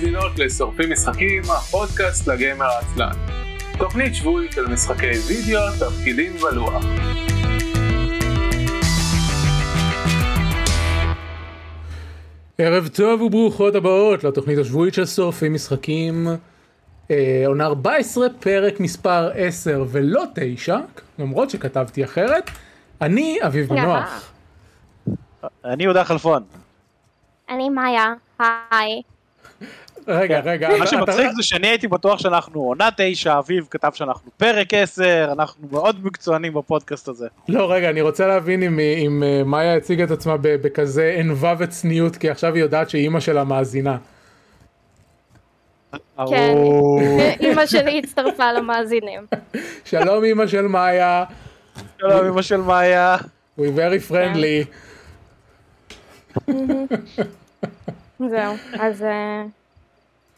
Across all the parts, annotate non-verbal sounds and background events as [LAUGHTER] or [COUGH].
ומאזינות לשורפים משחקים, הפודקאסט לגיימר העצלן. תוכנית שבועית על משחקי וידאו, תפקידים ולוח. ערב טוב וברוכות הבאות לתוכנית השבועית של שורפים משחקים. אה, עונה 14, פרק מספר 10 ולא 9, למרות שכתבתי אחרת. אני אביב מנוח. אני יהודה חלפון. אני מאיה, היי. רגע, רגע. מה שמצחיק זה שאני הייתי בטוח שאנחנו עונה תשע, אביב כתב שאנחנו פרק עשר, אנחנו מאוד מקצוענים בפודקאסט הזה. לא, רגע, אני רוצה להבין אם, אם אה, מאיה הציגה את עצמה בכזה ענווה וצניעות, כי עכשיו היא יודעת שאימא שלה מאזינה. כן, [LAUGHS] אימא שלי הצטרפה למאזינים. [LAUGHS] שלום אימא של מאיה. שלום אימא של מאיה. We very friendly. [LAUGHS] זהו, אז אה,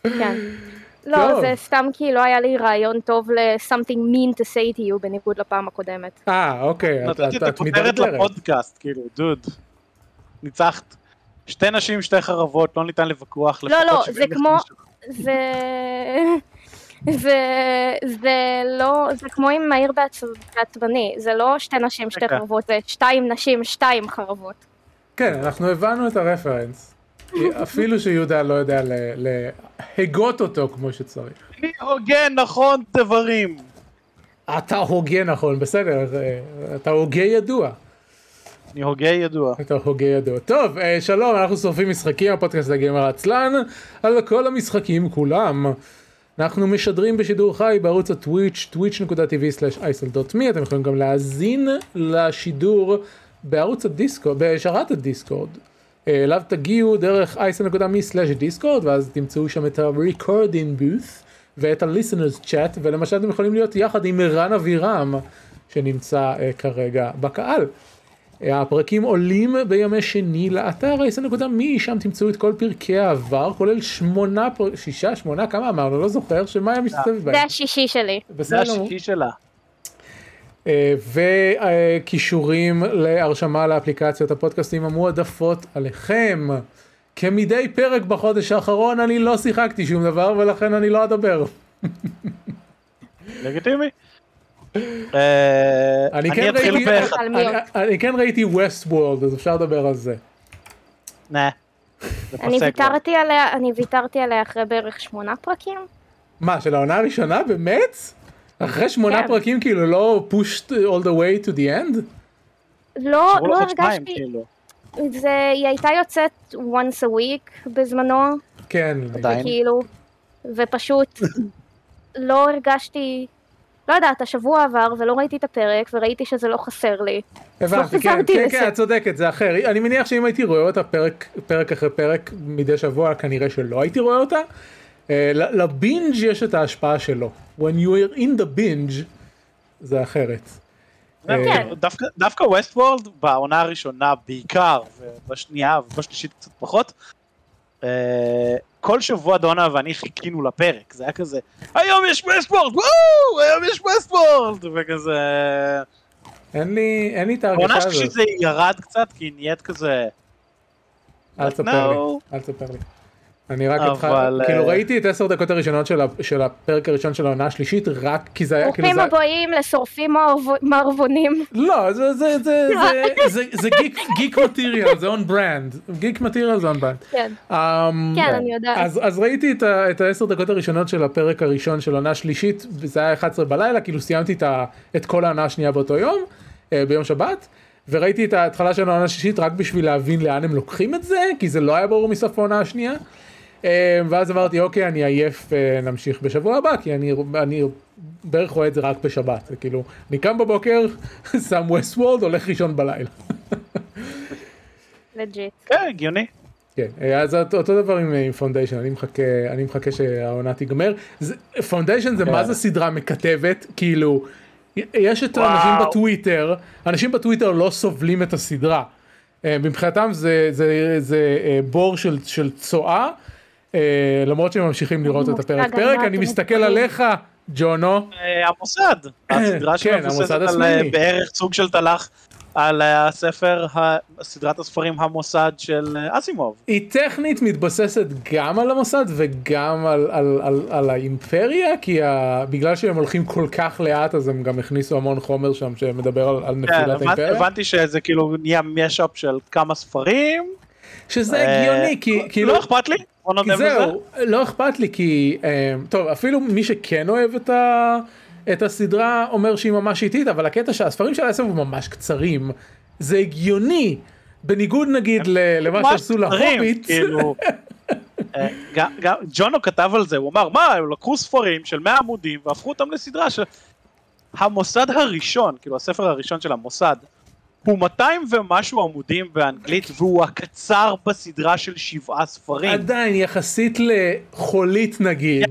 כן. [LAUGHS] לא, זה סתם כי לא היה לי רעיון טוב ל-something mean to say to you בניגוד לפעם הקודמת. אה, אוקיי, נתתי את הכותרת לפודקאסט, כאילו, דוד. ניצחת. שתי נשים, שתי חרבות, לא ניתן לוויכוח. לא, לא, זה כמו... זה... [LAUGHS] זה, זה לא, זה כמו עם מהיר בעצבני, זה לא שתי נשים, שתי אוקיי. חרבות, זה שתיים נשים, שתיים חרבות. כן, אנחנו הבנו את הרפרנס. אפילו שיהודה לא יודע להגות אותו כמו שצריך. אני הוגן נכון דברים. אתה הוגה נכון, בסדר, אתה הוגה ידוע. אני הוגה ידוע. אתה הוגה ידוע. טוב, אה, שלום, אנחנו שורפים משחקים, הפודקאסט לגמר עצלן, על כל המשחקים כולם. אנחנו משדרים בשידור חי בערוץ הטוויץ', twitch.tv/isl.me, אתם יכולים גם להאזין לשידור בערוץ הדיסקורד, בשרת הדיסקורד. אה, אליו תגיעו דרך isl.me/דיסקורד ואז תמצאו שם את ה-recording booth ואת ה-listeners chat ולמשל אתם יכולים להיות יחד עם ערן אבירם שנמצא uh, כרגע בקהל. Uh, הפרקים עולים בימי שני לאתר isl.me שם תמצאו את כל פרקי העבר כולל שמונה, שישה, שמונה, כמה אמרנו? לא זוכר שמה היה משתתפת בהם. זה השישי שלי. זה השישי שלה. אה, וכישורים להרשמה לאפליקציות הפודקאסטים המועדפות עליכם. כמדי פרק בחודש האחרון אני לא שיחקתי שום דבר ולכן אני לא אדבר. לגיטימי. [LAUGHS] אה, אני כן ראיתי ווסט וורלד אז אפשר לדבר על זה. אני ויתרתי עליה, אני ויתרתי עליה אחרי בערך שמונה פרקים. מה, של העונה הראשונה? באמת? אחרי שמונה כן. פרקים כאילו לא pushed all the way to the end? לא, לא הרגשתי, כאילו. זה, היא הייתה יוצאת once a week בזמנו. כן, עדיין. כאילו, ופשוט [LAUGHS] לא הרגשתי, לא יודעת, השבוע עבר ולא ראיתי את הפרק וראיתי שזה לא חסר לי. הבנתי, לא כן, כן, כן, את צודקת, זה אחר. אני מניח שאם הייתי רואה אותה פרק, פרק אחרי פרק מדי שבוע, כנראה שלא הייתי רואה אותה. אה, לבינג' יש את ההשפעה שלו. When you are in the binge זה אחרת. אה. דווקא ווסט וורלד בעונה הראשונה בעיקר, ובשנייה ובשלישית קצת פחות, אה, כל שבוע דונה ואני חיכינו לפרק, זה היה כזה, היום יש ווסט וורלד, וואו, היום יש ווסט וורלד, וכזה... אין לי, אין לי את ההרגשה הזאת. בעונה שלישית זה ירד קצת, כי נהיית כזה... אל תספר לי, אל תספר לי. אני רק התחלתי, כאילו אה, ראיתי את עשר דקות הראשונות של הפרק הראשון של העונה השלישית רק כי זה היה כאילו זה... ברוכים הבאים לשורפים מערבונים. לא, זה geek material, זה on brand, geek material זה on [LAUGHS] brand. כן, אמ, כן אני יודעת. אז ראיתי את העשר דקות הראשונות של הפרק הראשון של העונה השלישית, זה היה 11 בלילה, כאילו סיימתי את כל העונה השנייה באותו יום, אה, ביום שבת. וראיתי את ההתחלה של העונה השלישית רק בשביל להבין לאן הם לוקחים את זה, כי זה לא היה ברור מסוף העונה השנייה. אה, ואז אמרתי אוקיי אני עייף אה, נמשיך בשבוע הבא כי אני, אני בערך רואה את זה רק בשבת זה כאילו אני קם בבוקר [LAUGHS] שם Westworld הולך ראשון בלילה. legit. כן הגיוני. כן, אה, אז אותו דבר עם Foundation, אני מחכה, אני מחכה שהעונה תיגמר. פונדיישן זה מה כן. זה סדרה מקטבת, כאילו, יש את האנשים בטוויטר, אנשים בטוויטר לא סובלים את הסדרה. מבחינתם זה, זה, זה בור של, של צואה אה, למרות שהם ממשיכים לראות את הפרק. פרק, אני מסתכל עליך, ג'ונו? אה, המוסד. הסדרה כן, שמבוססת המוסד על. אה, בערך סוג של תל"ח על אה, הספר, סדרת הספרים המוסד של אה, אסימוב. היא טכנית מתבססת גם על המוסד וגם על, על, על, על האימפריה, כי ה... בגלל שהם הולכים כל כך לאט אז הם גם הכניסו המון חומר שם שמדבר על, על כן, נפילת הבנתי- האימפריה. הבנתי שזה כאילו נהיה משאפ של כמה ספרים. שזה אה, הגיוני, כי כאילו... לא אכפת לי. זהו, לא אכפת לי כי, אה, טוב, אפילו מי שכן אוהב את, ה, את הסדרה אומר שהיא ממש איטית, אבל הקטע שהספרים של העשב ממש קצרים, זה הגיוני, בניגוד נגיד ל- למה שעשו להוביט, כאילו, [LAUGHS] אה, גם- גם ג'ונו כתב על זה, הוא אמר, מה, הם לקחו ספרים של 100 עמודים והפכו אותם לסדרה של... המוסד הראשון, כאילו הספר הראשון של המוסד, הוא 200 ומשהו עמודים באנגלית, והוא הקצר בסדרה של שבעה ספרים. עדיין יחסית לחולית נגיד,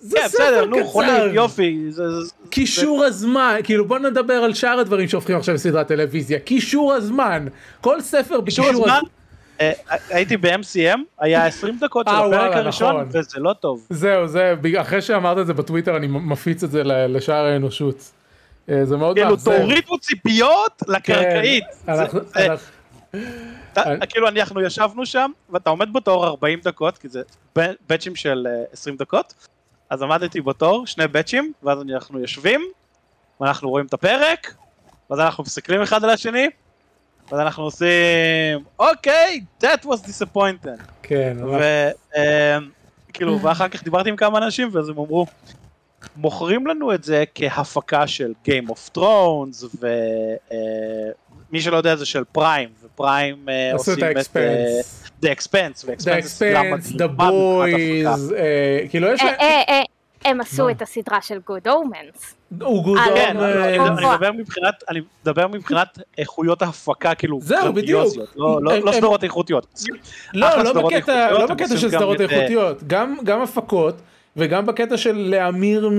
זה כן, בסדר, ספר נו, קצר, חולית, יופי. זה- זה- קישור הזמן, כאילו בוא נדבר על שאר הדברים שהופכים עכשיו לסדרת טלוויזיה, קישור הזמן, כל ספר קישור בקישור הזמן, הזמן, אה, הייתי ב-MCM, היה 20 דקות של אה, הפרק הראשון, נכון. וזה לא טוב. זהו, זה, אחרי שאמרת את זה בטוויטר אני מפיץ את זה לשאר האנושות. אה, זה מאוד כאילו, מאכזב. תורידו ציפיות כן, לקרקעית. אני- כאילו אנחנו ישבנו שם ואתה עומד בתור 40 דקות כי זה בצ'ים של אה, 20 דקות אז עמדתי בתור שני בצ'ים ואז אנחנו יושבים ואנחנו רואים את הפרק ואז אנחנו מסתכלים אחד על השני ואז אנחנו עושים אוקיי that was disappointed כן, וכאילו ואחר כך דיברתי עם כמה אנשים ואז הם אמרו מוכרים לנו את זה כהפקה של Game of Thrones ומי שלא יודע זה של פריים ופריים אה, את עושים את אה, האקספנס, The Expense The Expense, The. Boys, אה, כאילו יש אה, להם, אה, אה, הם עשו? את הסדרה של Good Omens. הוא גוד אה, און, אני- אה, אה, מדבר מבחינת, איכויות ההפקה, כאילו, זהו, בדיוק. לא- לא לא סדרות איכותיות. לא, לא בקטע, איכותיות, לא הם בקטע עושים של סדרות אה, איכותיות, גם גם הפקות וגם בקטע של להמיר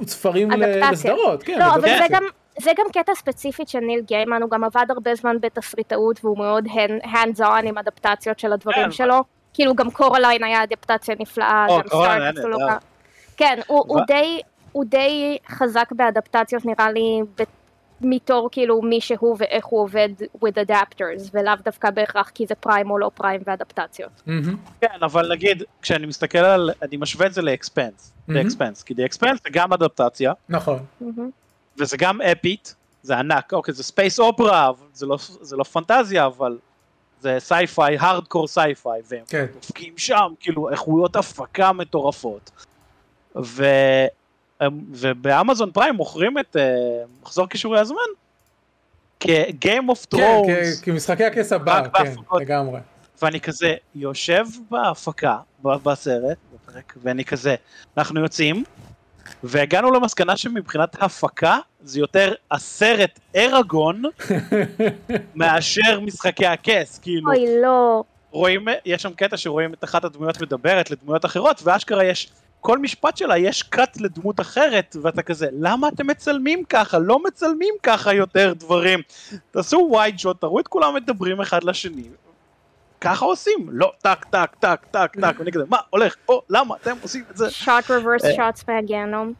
מספרים. לסדרות, כן, לא, אבל. זה גם... זה גם קטע ספציפית של ניל גיימן, הוא גם עבד הרבה זמן בתסריטאות והוא מאוד hands on עם אדפטציות של הדברים כן. שלו. כאילו גם Coraline היה אדפטציה נפלאה, גם Stardust הוא לא. כן, הוא- די- הוא די חזק באדפטציות נראה לי מתור כאילו מי שהוא ואיך הוא עובד with adapters ולאו דווקא בהכרח כי זה Prime או לא Prime ואדפטציות. מהמם. כן, אבל נגיד, כשאני מסתכל על, אני משווה את זה ל Expanse. ל Expanse, כי The Expanse זה גם אדפטציה, נכון, מהמם. וזה גם epic, זה ענק, אוקיי, זה space opera, זה לא, זה לא פנטזיה, אבל זה sci-fi, hardcore sci-fi, והם כן. דופקים שם, כאילו, איכויות הפקה מטורפות. וב Amazon Prime מוכרים את uh, מחזור כישור הזמן כ-Game of כן, Thrones, כ- כמשחקי הכס הבא, כן, בהפקות. לגמרי. ואני כזה יושב בהפקה, בסרט, בפרק, ואני כזה, אנחנו יוצאים, והגענו למסקנה שמבחינת הפקה זה יותר הסרט אראגון [LAUGHS] מאשר משחקי הכס, כאילו אוי לא, רואים, יש שם קטע שרואים את אחת הדמויות מדברת לדמויות אחרות, ואשכרה יש, כל משפט שלה יש cut לדמות אחרת, ואתה כזה, למה אתם מצלמים ככה? לא מצלמים ככה יותר דברים. תעשו wide shot, תראו את כולם מדברים אחד לשני. ככה עושים, לא, טק, טק, טק, טק, טק, ואני כזה, מה, הולך, או, למה אתם עושים את זה? reverse אה. shots מהגיהנום.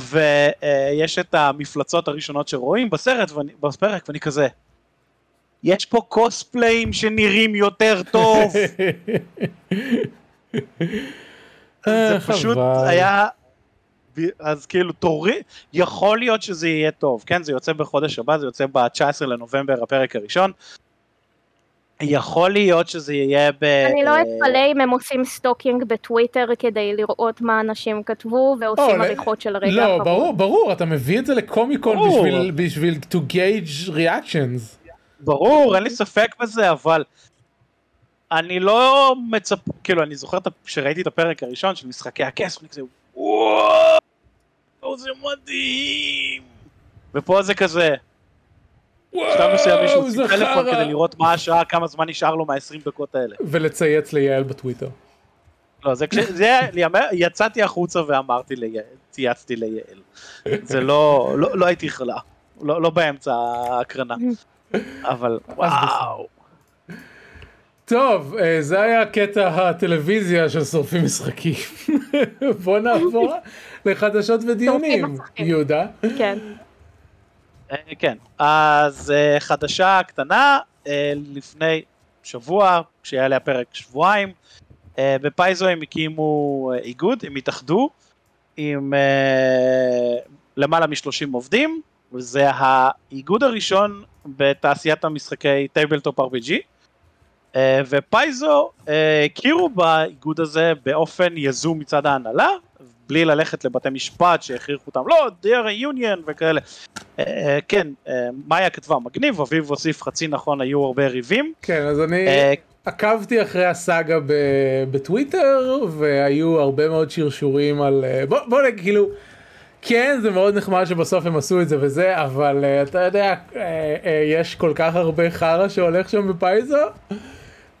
ויש את המפלצות הראשונות שרואים בסרט, ואני, בפרק, ואני כזה, יש פה cosplay-ים שנראים יותר טוב. [LAUGHS] זה אה, פשוט. היה, אז כאילו תיאורטית, יכול להיות שזה יהיה טוב, כן זה יוצא בחודש הבא, זה יוצא ב-19 לנובמבר הפרק הראשון, יכול להיות שזה יהיה ב... אני לא אה, אתפלא אם הם עושים stalking בטוויטר כדי לראות מה אנשים כתבו ועושים לא- עריכות של הרגע לא, האחרון. ברור, ברור, אתה מביא את זה לקומיקון בשביל to gauge reactions. ברור, אין לי ספק בזה, אבל אני לא מצפ... כאילו, אני זוכר שראיתי את הפרק הראשון של משחקי הכס, ואני כזה, וואו, זה מדהים. ופה זה כזה, בשלב מסוים מישהו זה הוציא טלפון. כדי לראות מה השעה, כמה זמן נשאר לו מה-20 דקות האלה. ולצייץ ליעל בטוויטר. לא, זה כש... זה יצאתי החוצה ואמרתי ליעל, צייצתי ליעל. זה לא, לא, לא הייתי חלה, לא, לא באמצע ההקרנה. אבל וואו. טוב, אה, זה היה קטע הטלוויזיה של שורפים משחקים. [LAUGHS] בוא נעבור לחדשות ודיונים, יהודה. כן. אה, כן, אז אה, חדשה קטנה, לפני שבוע, כשיהיה עליה פרק שבועיים, ב Paizo הם הקימו איגוד, הם התאחדו עם למעלה מ-30 עובדים, וזה האיגוד הראשון בתעשיית המשחקי tabletop RPG. אה, ו Paizo אה, הכירו באיגוד הזה באופן יזום מצד ההנהלה, בלי ללכת לבתי משפט שהכריחו אותם, לא, dear union וכאלה. אה, כן, מאיה כתבה מגניב, אביב הוסיף חצי נכון, היו הרבה ריבים. כן, אז אני עקבתי אחרי הסאגה בטוויטר, והיו הרבה מאוד שרשורים על... בוא, בוא נגיד, כאילו... כן, זה מאוד נחמד שבסוף הם עשו את זה וזה, אבל אתה יודע, יש כל כך הרבה חרא שהולך שם בפייזו,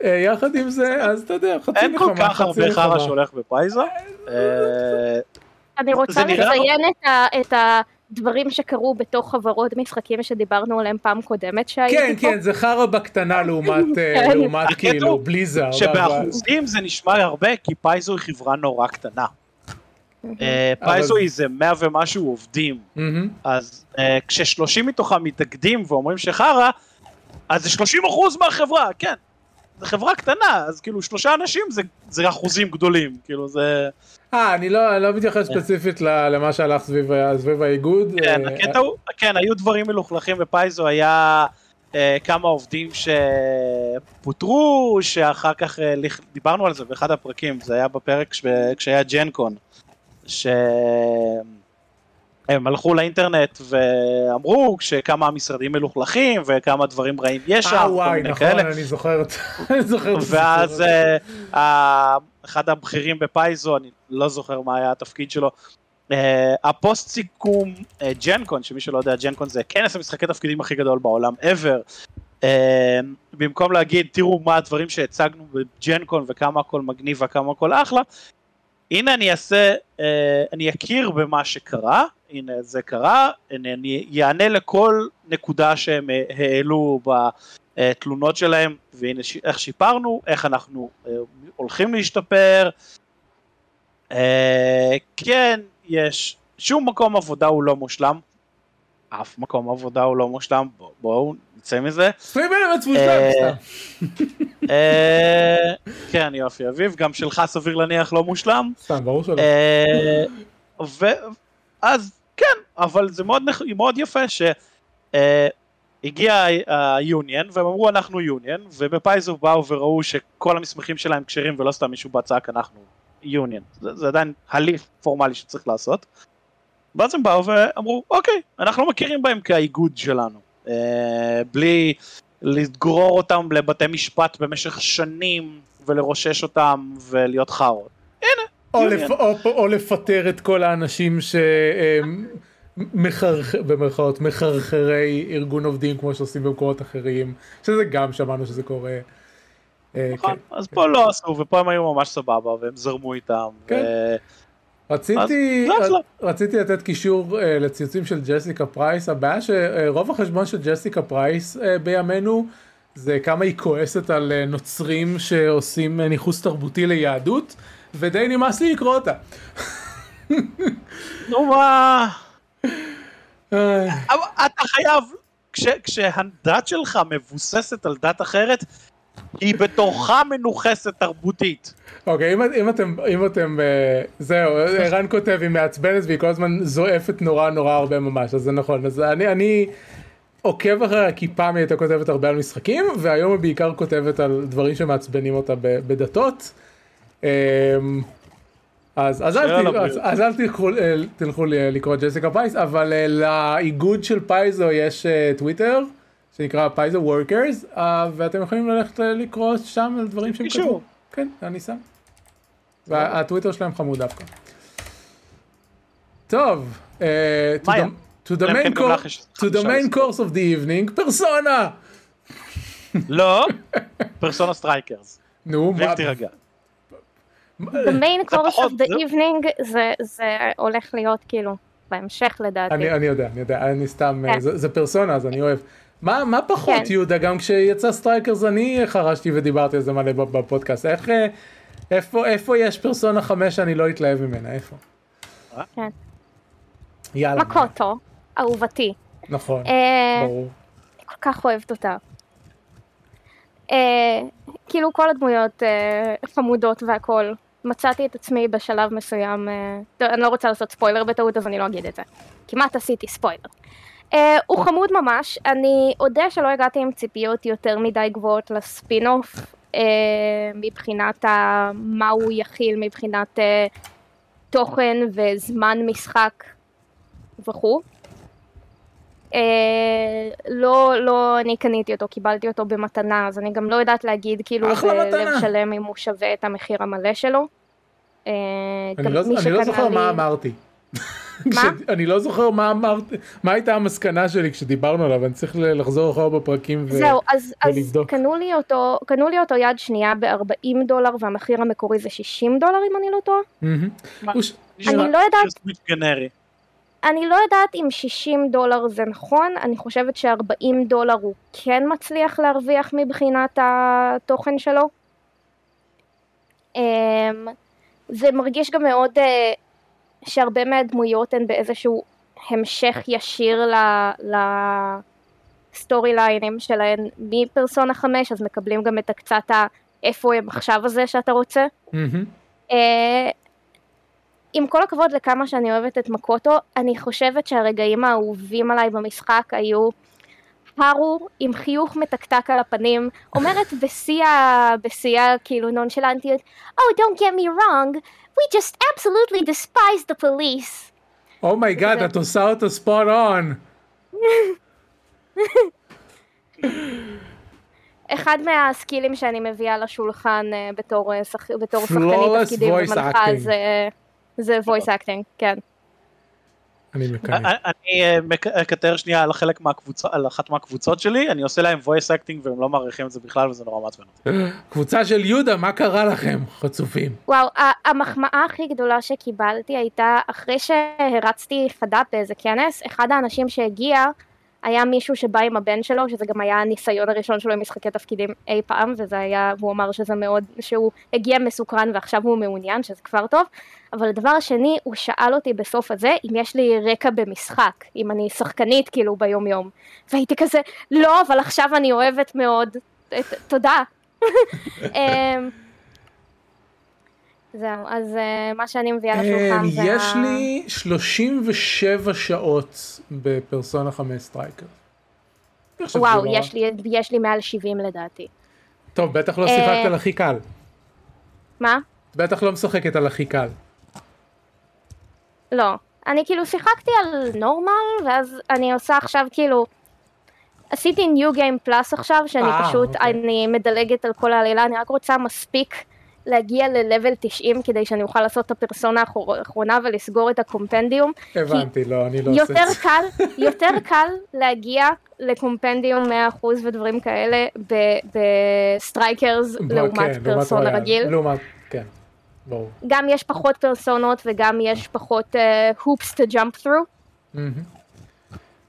יחד עם זה, אז אתה יודע, חצי נחמה, אין כל כך הרבה חרא שהולך בפייזו. אני רוצה לציין את הדברים שקרו בתוך חברות משחקים שדיברנו עליהם פעם קודמת שהייתי כן, פה. כן, כן, זה חרא בקטנה [LAUGHS] לעומת, כן. לעומת כאילו בליזר. שבאחוזים זה נשמע הרבה, כי פייזו היא חברה נורא קטנה. אה, פייזוי זה מאה ומשהו עובדים, אז אה, כששלושים מתוכם מתאגדים ואומרים שחרא, אז זה שלושים אחוז מהחברה, כן. זו חברה קטנה, אז כאילו שלושה אנשים זה, זה אחוזים גדולים, כאילו זה... אה, אני לא, לא מתייחס. ספציפית למה שהלך סביב, סביב האיגוד. כן, אה, הקטע הוא, כן, היו דברים מלוכלכים בפייזו, היה אה, כמה עובדים שפוטרו, שאחר כך, אה, דיברנו על זה באחד הפרקים, זה היה בפרק כשהיה ג'נקון. שהם הלכו לאינטרנט ואמרו שכמה המשרדים מלוכלכים וכמה דברים רעים יש שם. אה וואי, נכון, כאלה. אני זוכר את [LAUGHS] זה. ואז uh, אחד הבכירים בפייזו, אני לא זוכר מה היה התפקיד שלו, uh, הפוסט סיכום uh, ג'נקון, שמי שלא יודע, ג'נקון זה כנס המשחקי תפקידים הכי גדול בעולם ever. Uh, במקום להגיד תראו מה הדברים שהצגנו בג'נקון וכמה הכל מגניב וכמה הכל אחלה, הנה אני אעשה, אה, אני אכיר במה שקרה, הנה זה קרה, הנה אני אענה לכל נקודה שהם אה, העלו בתלונות שלהם, והנה איך שיפרנו, איך אנחנו אה, הולכים להשתפר. כן, יש, שום מקום עבודה הוא לא מושלם, אף מקום עבודה הוא לא מושלם, בואו נצא מזה. סטרים אלמנטס מושלם אה, כן יופי אביב, גם שלך סביר להניח לא מושלם. סתם, ברור שלא. אה, אז כן, אבל זה מאוד יפה שהגיע היוניון והם אמרו אנחנו יוניון ובפייזו באו וראו שכל המסמכים שלהם כשרים ולא סתם מישהו בצעק אנחנו יוניון. זה עדיין הליך פורמלי שצריך לעשות. ואז הם באו ואמרו, אוקיי, אנחנו לא מכירים בהם כאיגוד שלנו. אה, בלי לגרור אותם לבתי משפט במשך שנים ולרושש אותם ולהיות חארות. הנה. או, לפ... או, או לפטר את כל האנשים שבמרכאות מחרחרי ארגון עובדים כמו שעושים במקומות אחרים, שזה גם שמענו שזה קורה. אה, נכון, כן, אז. פה לא עשו ופה הם היו ממש סבבה והם זרמו איתם. כן. רציתי, רציתי לתת קישור uh, לציוצים של ג'סיקה פרייס, הבעיה שרוב החשבון של ג'סיקה פרייס uh, בימינו זה כמה היא כועסת על uh, נוצרים שעושים ניכוס תרבותי ליהדות, ודי נמאס לי לקרוא אותה. נו מה... אתה חייב, כשהדת שלך מבוססת על דת אחרת, היא בתוכה מנוכסת תרבותית. אוקיי, אם, אם אתם, אם אתם, אה, זהו, ערן כותב, היא מעצבנת והיא כל הזמן זועפת נורא נורא הרבה ממש, אז זה נכון, אז אני, אני עוקב אחריה כי פעם היא הייתה כותבת הרבה על משחקים, והיום היא בעיקר כותבת על דברים שמעצבנים אותה בדתות. אמ, אז, אז, אל, אז, אז אל תלכו, אה, תלכו לקרוא ג'סיקה פרייס, אבל אה, לאיגוד של פייזו יש טוויטר. שנקרא פייזו וורקרס, uh, ואתם יכולים ללכת לקרוא שם על דברים שהם כתבו. כן, אני שם. והטוויטר שלהם חמוד דווקא. טוב, uh, to, the, to, the main to the main course of the evening, פרסונה! לא, [LAUGHS] פרסונה סטרייקרס. נו, מה? תירגע. The main course of the evening זה הולך להיות כאילו בהמשך לדעתי. אני יודע, אני יודע, אני סתם, כן. זה פרסונה אז אני אוהב. מה, מה פחות כן. יהודה, גם כשיצא סטרייקרס אני חרשתי ודיברתי על זה מלא בפודקאסט, איך, אה, איפה, איפה יש פרסונה 5 שאני לא אתלהב ממנה, איפה? כן. יאללה. מקוטו, אהובתי. נכון, אה, ברור. כל כך אוהבת אותה. אה, כאילו כל הדמויות אה, חמודות והכל. מצאתי את עצמי בשלב מסוים, אה, אני לא רוצה לעשות ספוילר בטעות אז אני לא אגיד את זה. כמעט עשיתי ספוילר. אה, הוא חמוד ממש, אני אודה שלא הגעתי עם ציפיות יותר מדי גבוהות לספין-אוף אה, מבחינת ה... מה הוא יכיל מבחינת אה, תוכן וזמן משחק וכו'. אה, לא, לא אני קניתי אותו, קיבלתי אותו במתנה, אז אני גם לא יודעת להגיד כאילו בלב. שלם אם הוא שווה את המחיר המלא שלו. אה, אני לא, אני לא זוכר לי- מה אמרתי. מה? כש- אני לא זוכר מה אמרתי, מה הייתה המסקנה שלי כשדיברנו עליו, אני צריך לחזור אחורה בפרקים ו... זהו, אז, אז ולבדוק. קנו, לי אותו, קנו לי אותו יד שנייה ב-40 דולר והמחיר המקורי זה 60 דולר אם אני לא טועה. אני לא יודעת. אני לא יודעת אם 60 דולר זה נכון, אני חושבת ש-40 דולר הוא כן מצליח להרוויח מבחינת התוכן שלו. אמ, זה מרגיש גם מאוד אה, שהרבה מהדמויות הן באיזשהו המשך ישיר ל- לסטורי ליינים שלהן מפרסונה 5, אז מקבלים גם את הקצת האיפה הם עכשיו הזה שאתה רוצה. אה, עם כל הכבוד לכמה שאני אוהבת את מקוטו, אני חושבת שהרגעים האהובים עליי במשחק היו הארו עם חיוך מתקתק על הפנים, אומרת בשיא ה... בשיא הכאילו נונשלנטיות, Oh, don't get me wrong, we just absolutely despise the police. Oh my God, זה- Oh את עושה אותו spot on. אחד מהסקילים שאני מביאה לשולחן אה, בתור, אה, שח... בתור שחקנית תפקידים voice ומנחה acting. זה, זה voice acting, כן. אני מקנא. אני אה, מק- אקטר שנייה על חלק מהקבוצה, על אחת מהקבוצות שלי, אני עושה להם voice acting והם לא מעריכים את זה בכלל וזה נורא מעצבן אותי. קבוצה של יהודה, מה קרה לכם, חצופים? וואו, המחמאה הכי גדולה שקיבלתי הייתה אחרי שהרצתי חד"פ באיזה כנס, אחד האנשים שהגיע היה מישהו שבא עם הבן שלו, שזה גם היה הניסיון הראשון שלו עם משחקי תפקידים אי פעם, וזה היה, והוא אמר שזה מאוד, שהוא הגיע מסוקרן ועכשיו הוא מעוניין, שזה כבר טוב, אבל הדבר השני, הוא שאל אותי בסוף הזה אם יש לי רקע במשחק, אם אני שחקנית כאילו ביום יום, והייתי כזה, לא, אבל עכשיו אני אוהבת מאוד, תודה. [LAUGHS] זהו, אז אה, מה שאני מביאה לשולחן זה... יש לי 37 שעות בפרסונה 5 סטרייקר. וואו, לא. יש לי, יש לי מעל 70 לדעתי. טוב, בטח לא אה, שיחקת על הכי קל. מה? בטח לא משחקת על הכי קל. לא. אני כאילו שיחקתי על normal, ואז אני עושה עכשיו כאילו... עשיתי New Game Plus עכשיו, שאני אה, פשוט, אוקיי. אני מדלגת על כל העלילה, אני רק רוצה מספיק להגיע ל-level 90 כדי שאני אוכל לעשות את הפרסונה האחרונה ולסגור את הקומפנדיום. הבנתי, לא, אני לא עושה יותר את זה. קל, [LAUGHS] יותר קל להגיע לקומפנדיום 100% ודברים כאלה ב- בסטרייקרס כן, לעומת פרסונה רויאל. רגיל. לעומת, כן, ברור. גם יש פחות פרסונות וגם יש פחות uh, hoops to jump through. מהמם.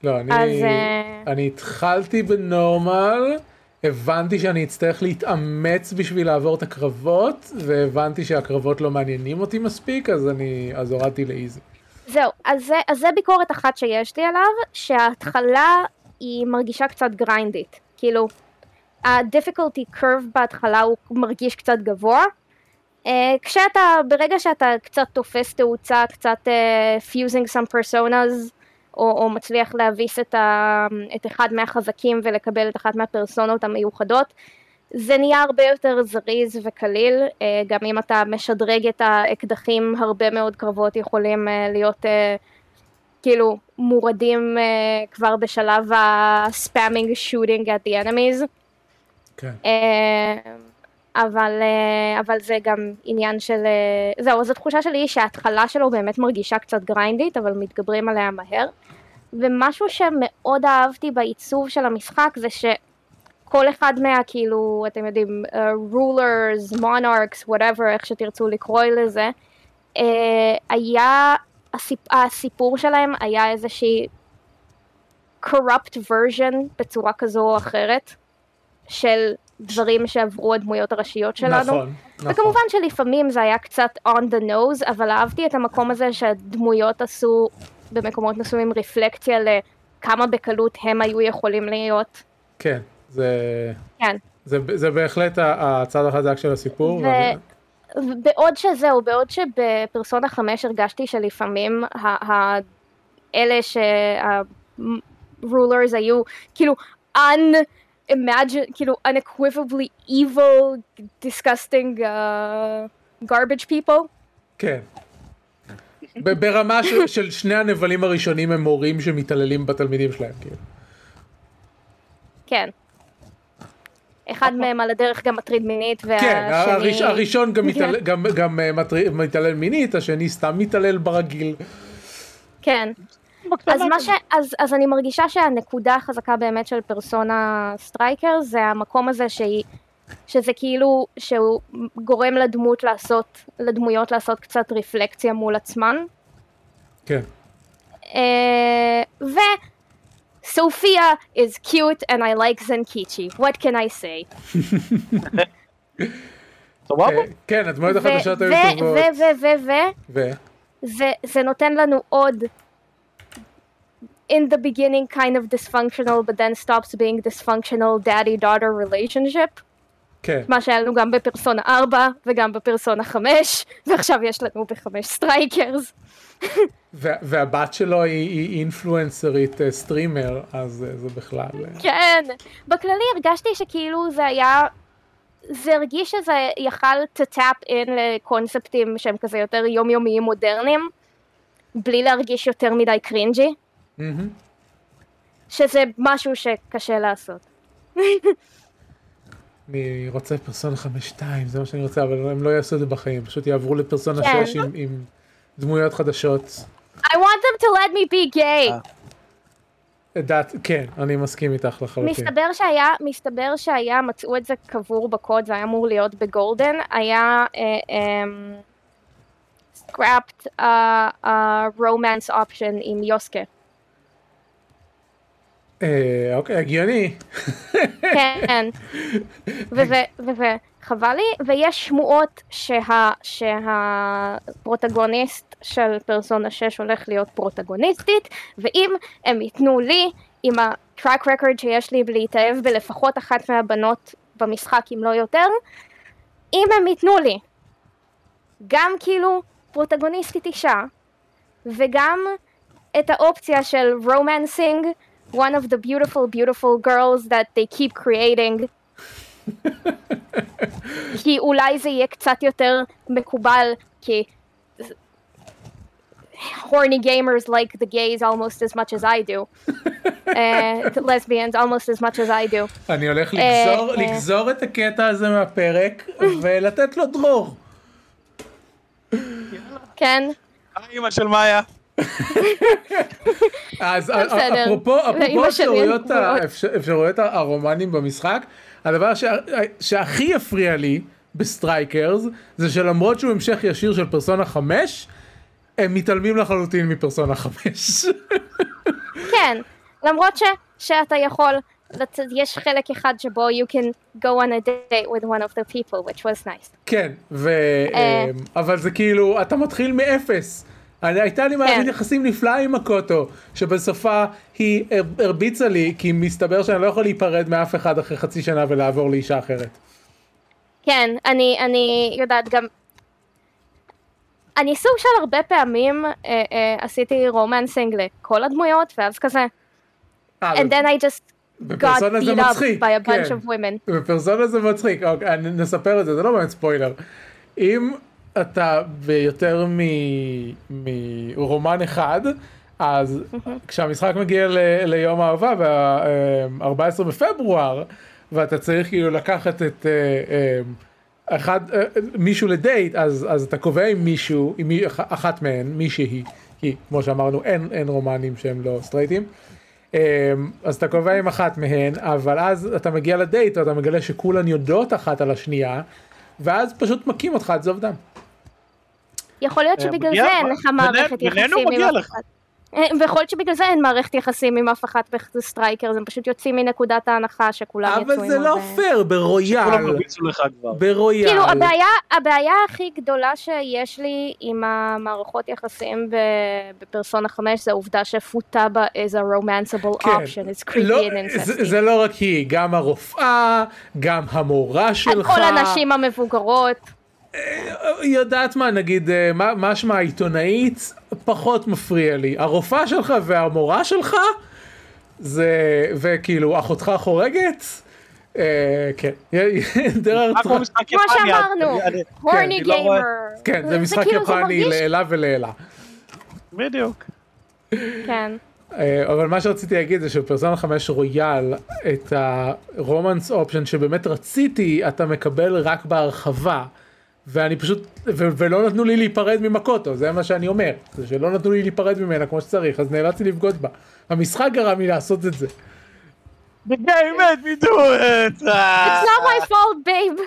לא, אני, אז, אה, אני התחלתי ב normal, הבנתי שאני אצטרך להתאמץ בשביל לעבור את הקרבות, והבנתי שהקרבות לא מעניינים אותי מספיק, אז אני, אז הורדתי לאיזי. זהו, אז זה, אז זה ביקורת אחת שיש לי עליו, שההתחלה היא מרגישה קצת גריינדית. כאילו, ה-difficulty curve בהתחלה הוא מרגיש קצת גבוה. Uh, כשאתה, ברגע שאתה קצת תופס תאוצה, קצת uh, fusing some personas, או, או מצליח להביס את, ה, את אחד מהחזקים ולקבל את אחת מהפרסונות המיוחדות, זה נהיה הרבה יותר זריז וקליל, אה, גם אם אתה משדרג את האקדחים, הרבה מאוד קרבות יכולים אה, להיות אה, כאילו מורדים כבר בשלב ה-spamming shooting at the enemies. כן. אבל, אה, אבל זה גם עניין של, אה, זהו, אז התחושה שלי שההתחלה שלו באמת מרגישה קצת גריינדית, אבל מתגברים עליה מהר. ומשהו שמאוד אהבתי בעיצוב של המשחק זה שכל אחד מה, כאילו, אתם יודעים, uh, rulers, monarchs, whatever, איך שתרצו לקרוא לזה, אה, היה, הסיפ, הסיפור שלהם היה איזושהי corrupt version בצורה כזו או אחרת של דברים שעברו הדמויות הראשיות שלנו. נכון, נכון. וכמובן שלפעמים זה היה קצת on the nose, אבל אהבתי את המקום הזה שהדמויות עשו במקומות מסוימים רפלקציה לכמה בקלות הם היו יכולים להיות. כן, זה... כן. זה, זה בהחלט הצד החזק של הסיפור. ו... ואני- בעוד שזהו, בעוד שבפרסונה 5 הרגשתי שלפעמים ה- ה- אלה שה-rulers היו כאילו un-imagine, כאילו unequivocally evil, disgusting uh, garbage people. כן. ברמה של, של שני הנבלים הראשונים הם מורים שמתעללים בתלמידים שלהם, כאילו. כן. אחד מהם על הדרך גם מטריד מינית, והשני... כן, הראש, הראשון גם, כן. מתעלל, גם, גם אה, מטריד- מתעלל מינית, השני סתם מתעלל ברגיל. כן. אז, מה ש... אז, אז אני מרגישה שהנקודה החזקה באמת של פרסונה סטרייקר זה המקום הזה שהיא, שזה כאילו שהוא גורם לדמות לעשות, לדמויות לעשות קצת רפלקציה מול עצמן. כן. אה, ו... סופיה is cute and I like Zenkichi, what can I say? [LAUGHS] אה, כן, הדמויות החדשות היו טובות. ו- ו- ו- ו- ו... זה, זה נותן לנו עוד in the beginning kind of dysfunctional but then stops being dysfunctional daddy-daughter relationship כן. מה שהיה לנו גם בפרסונה 4 וגם בפרסונה 5 ועכשיו יש לנו בחמש סטרייקרס [LAUGHS] וה- והבת שלו היא- היא אינפלואנסרית אה, streamer, אז אה, זה בכלל... אה, כן בכללי הרגשתי שכאילו זה היה זה הרגיש שזה יכל to tap in לקונספטים שהם כזה יותר יומיומיים מודרניים בלי להרגיש יותר מדי cringy. שזה משהו שקשה לעשות. [LAUGHS] אני רוצה פרסונה 5-2, זה מה שאני רוצה, אבל הם לא יעשו את זה בחיים, פשוט יעברו לפרסונה כן. 6 עם, עם דמויות חדשות. I want them to let me be gay. דעת, כן, אני מסכים איתך לחלוטין. מסתבר שהיה, מסתבר שהיה, מצאו את זה קבור בקוד, זה היה אמור להיות בגולדן, היה אה, scrapped uh, romance option עם יוסקה. אה, אוקיי, הגיוני. כן, וזה, וזה חבל לי, ויש שמועות שה, שהפרוטגוניסט של פרסונה 6 הולך להיות פרוטגוניסטית, ואם הם ייתנו לי, עם הטראק רקורד שיש לי להתאהב בלפחות אחת מהבנות במשחק, אם לא יותר, אם הם ייתנו לי גם כאילו פרוטגוניסטית אישה, וגם את האופציה של romancing one of the beautiful beautiful girls that they keep creating כי אולי זה יהיה קצת יותר מקובל כי horny gamers like the gays almost as much as I do uh, lesbians almost as much as I do אני הולך אה, לגזור, אה. לגזור את הקטע הזה מהפרק ולתת לו דרור. כן אימא של מאיה. אז בסדר. אפרופו, אפשרויות, הרומנים במשחק, הדבר שה- שהכי הפריע לי בסטרייקרס, זה שלמרות שהוא המשך ישיר של פרסונה 5, הם מתעלמים לחלוטין מפרסונה 5. [LAUGHS] כן למרות ש, שאתה יכול יש חלק אחד שבו you can go on a date with one of the people which was nice כן, ו... אה. אמ, אבל זה כאילו, אתה מתחיל מאפס. הייתה לי מערכת כן. יחסים נפלאה עם מקוטו, שבסופה היא הר- הרביצה לי, כי מסתבר שאני לא יכול להיפרד מאף אחד אחרי חצי שנה ולעבור לאישה אחרת. כן, אני, אני יודעת גם... אני סוג של הרבה פעמים אה, אה, עשיתי romancing לכל הדמויות, ואז כזה, אה, and then I just got בפרסונה זה מצחיק, by a bunch כן. of women. בפרסונה זה מצחיק, אוקיי, נספר את זה, זה לא באמת ספוילר. אם אתה ביותר מרומן אחד, אז כשהמשחק מגיע ל- ליום האהבה, ב-14 בפברואר, ואתה צריך כאילו לקחת את אה, אה, אחד, אה, מישהו לדייט, אז, אז אתה קובע עם מישהו, עם מי, אח- אחת מהן, מישהי, כי כמו שאמרנו אין, אין רומנים שהם לא סטרייטים. אמ, אז אתה קובע עם אחת מהן, אבל אז אתה מגיע לדייט ואתה מגלה שכולן יודעות אחת על השנייה, ואז פשוט מכים אותך עד זוב דם. יכול להיות אה, שבגלל זה אין לך מערכת יחסים עם אף. אחד. אה, ויכול להיות שבגלל זה אין מערכת יחסים עם אף אחת בסטרייקר, הם פשוט יוצאים מנקודת ההנחה שכולם יצאו עם אבל זה לא פייר, ברויאל. ברויאל. כאילו הבעיה, הבעיה הכי גדולה שיש לי עם המערכות יחסים בפרסונה 5 זה העובדה שפוטאבה is a romanceable כן. option, it's creepy לא, and זה, incesty. זה לא רק היא, גם הרופאה, גם המורה שלך. כל הנשים המבוגרות, יודעת מה, נגיד, אה, מה, מה שמה העיתונאית, פחות מפריע לי. הרופאה שלך והמורה שלך, זה, וכאילו, אחותך חורגת? אה, כן. there are רק כמו שאמרנו, הורני אני לא רואה- גיימר. כן, זה משחק כאילו, יפני לעילה ולעילה. בדיוק. כן. אה, אבל מה שרציתי להגיד זה שבפרסונה 5 רויאל את הרומנס אופשן שבאמת רציתי אתה מקבל רק בהרחבה ואני פשוט ו- ולא נתנו לי להיפרד ממקוטו זה מה שאני אומר זה שלא נתנו לי להיפרד ממנה כמו שצריך אז נאלצתי לבגוד בה המשחק גרם לי לעשות את זה The game made me do it! It's not my fault, babe.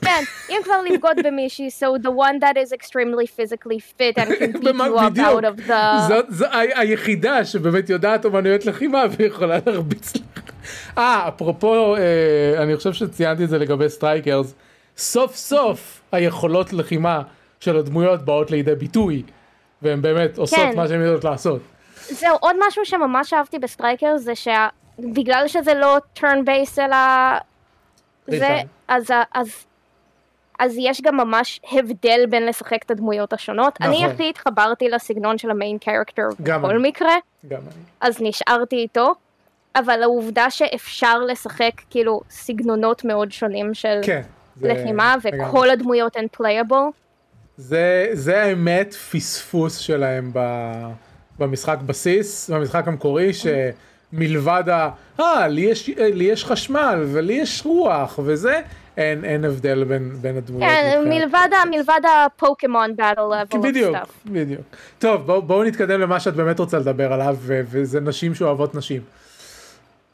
כן, אם כבר לבגוד במישהי, so the one that is extremely physically fit and can [LAUGHS] beat you up out of the... זאת זו היחידה שבאמת יודעת אומנויות לחימה ויכולה להרביץ לך. אה, אפרופו, אה, אני חושב שציינתי את זה לגבי סטרייקרס, סוף סוף היכולות לחימה של הדמויות באות לידי ביטוי, והן באמת עושות כן. מה שהן יודעות לעשות. זהו, עוד משהו שממש אהבתי בסטרייקר זה שבגלל שזה לא turn based אלא זה. אז, אז, אז יש גם ממש הבדל בין לשחק את הדמויות השונות. אני נכון. הכי התחברתי לסגנון של ה main character בכל אני. מקרה, גם אני. אז נשארתי איתו. אבל העובדה שאפשר לשחק כאילו סגנונות מאוד שונים של כן. לחימה. וכל הדמויות הן playable. זה, זה האמת פספוס שלהם ב, במשחק בסיס, במשחק המקורי, שמלבד ה... אה, לי יש, אה, לי יש חשמל ולי יש רוח וזה, אין, אין הבדל בין, בין הדמויות. כן, מלבד ה- מלבד הפוקימון באטל לבל בדיוק. בדיוק. טוב, בואו בוא נתקדם למה שאת באמת רוצה לדבר עליו, וזה נשים שאוהבות נשים.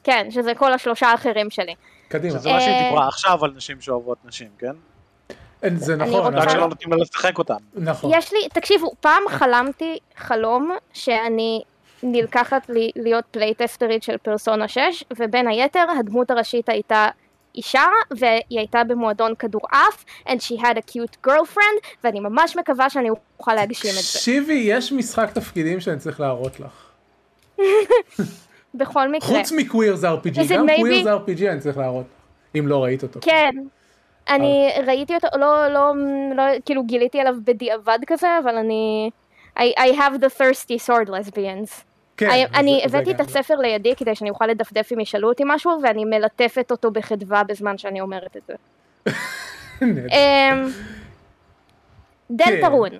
כן, שזה כל השלושה האחרים שלי. קדימה. שזה מה שהיא אה, דיברה עכשיו על נשים שאוהבות נשים, כן? אין, זה נכון, רק שלא נותנים לה לשחק אותם. נכון. יש לי, תקשיבו, פעם חלמתי חלום שאני נלקחת לי, להיות פלייטסטרית של פרסונה 6, ובין היתר הדמות הראשית הייתה אישה, והיא הייתה במועדון כדורעף, and she had a cute girlfriend, ואני ממש מקווה שאני אוכל להגשים את זה. תקשיבי, יש משחק תפקידים שאני צריך להראות לך. [LAUGHS] בכל מקרה. חוץ מקווירס RPG, Is it גם maybe- Queerz RPG אני צריך להראות. אם לא ראית אותו. כן. אני ראיתי אותו, לא, לא, לא, כאילו גיליתי עליו בדיעבד כזה, אבל אני... I, I have the thirsty sword lesbians. כן, I, זה- אני זה הבאתי את גם- הספר לידי כדי שאני אוכל לדפדף אם ישאלו אותי משהו, ואני מלטפת אותו בחדווה בזמן שאני אומרת את זה. [LAUGHS] דלתרון.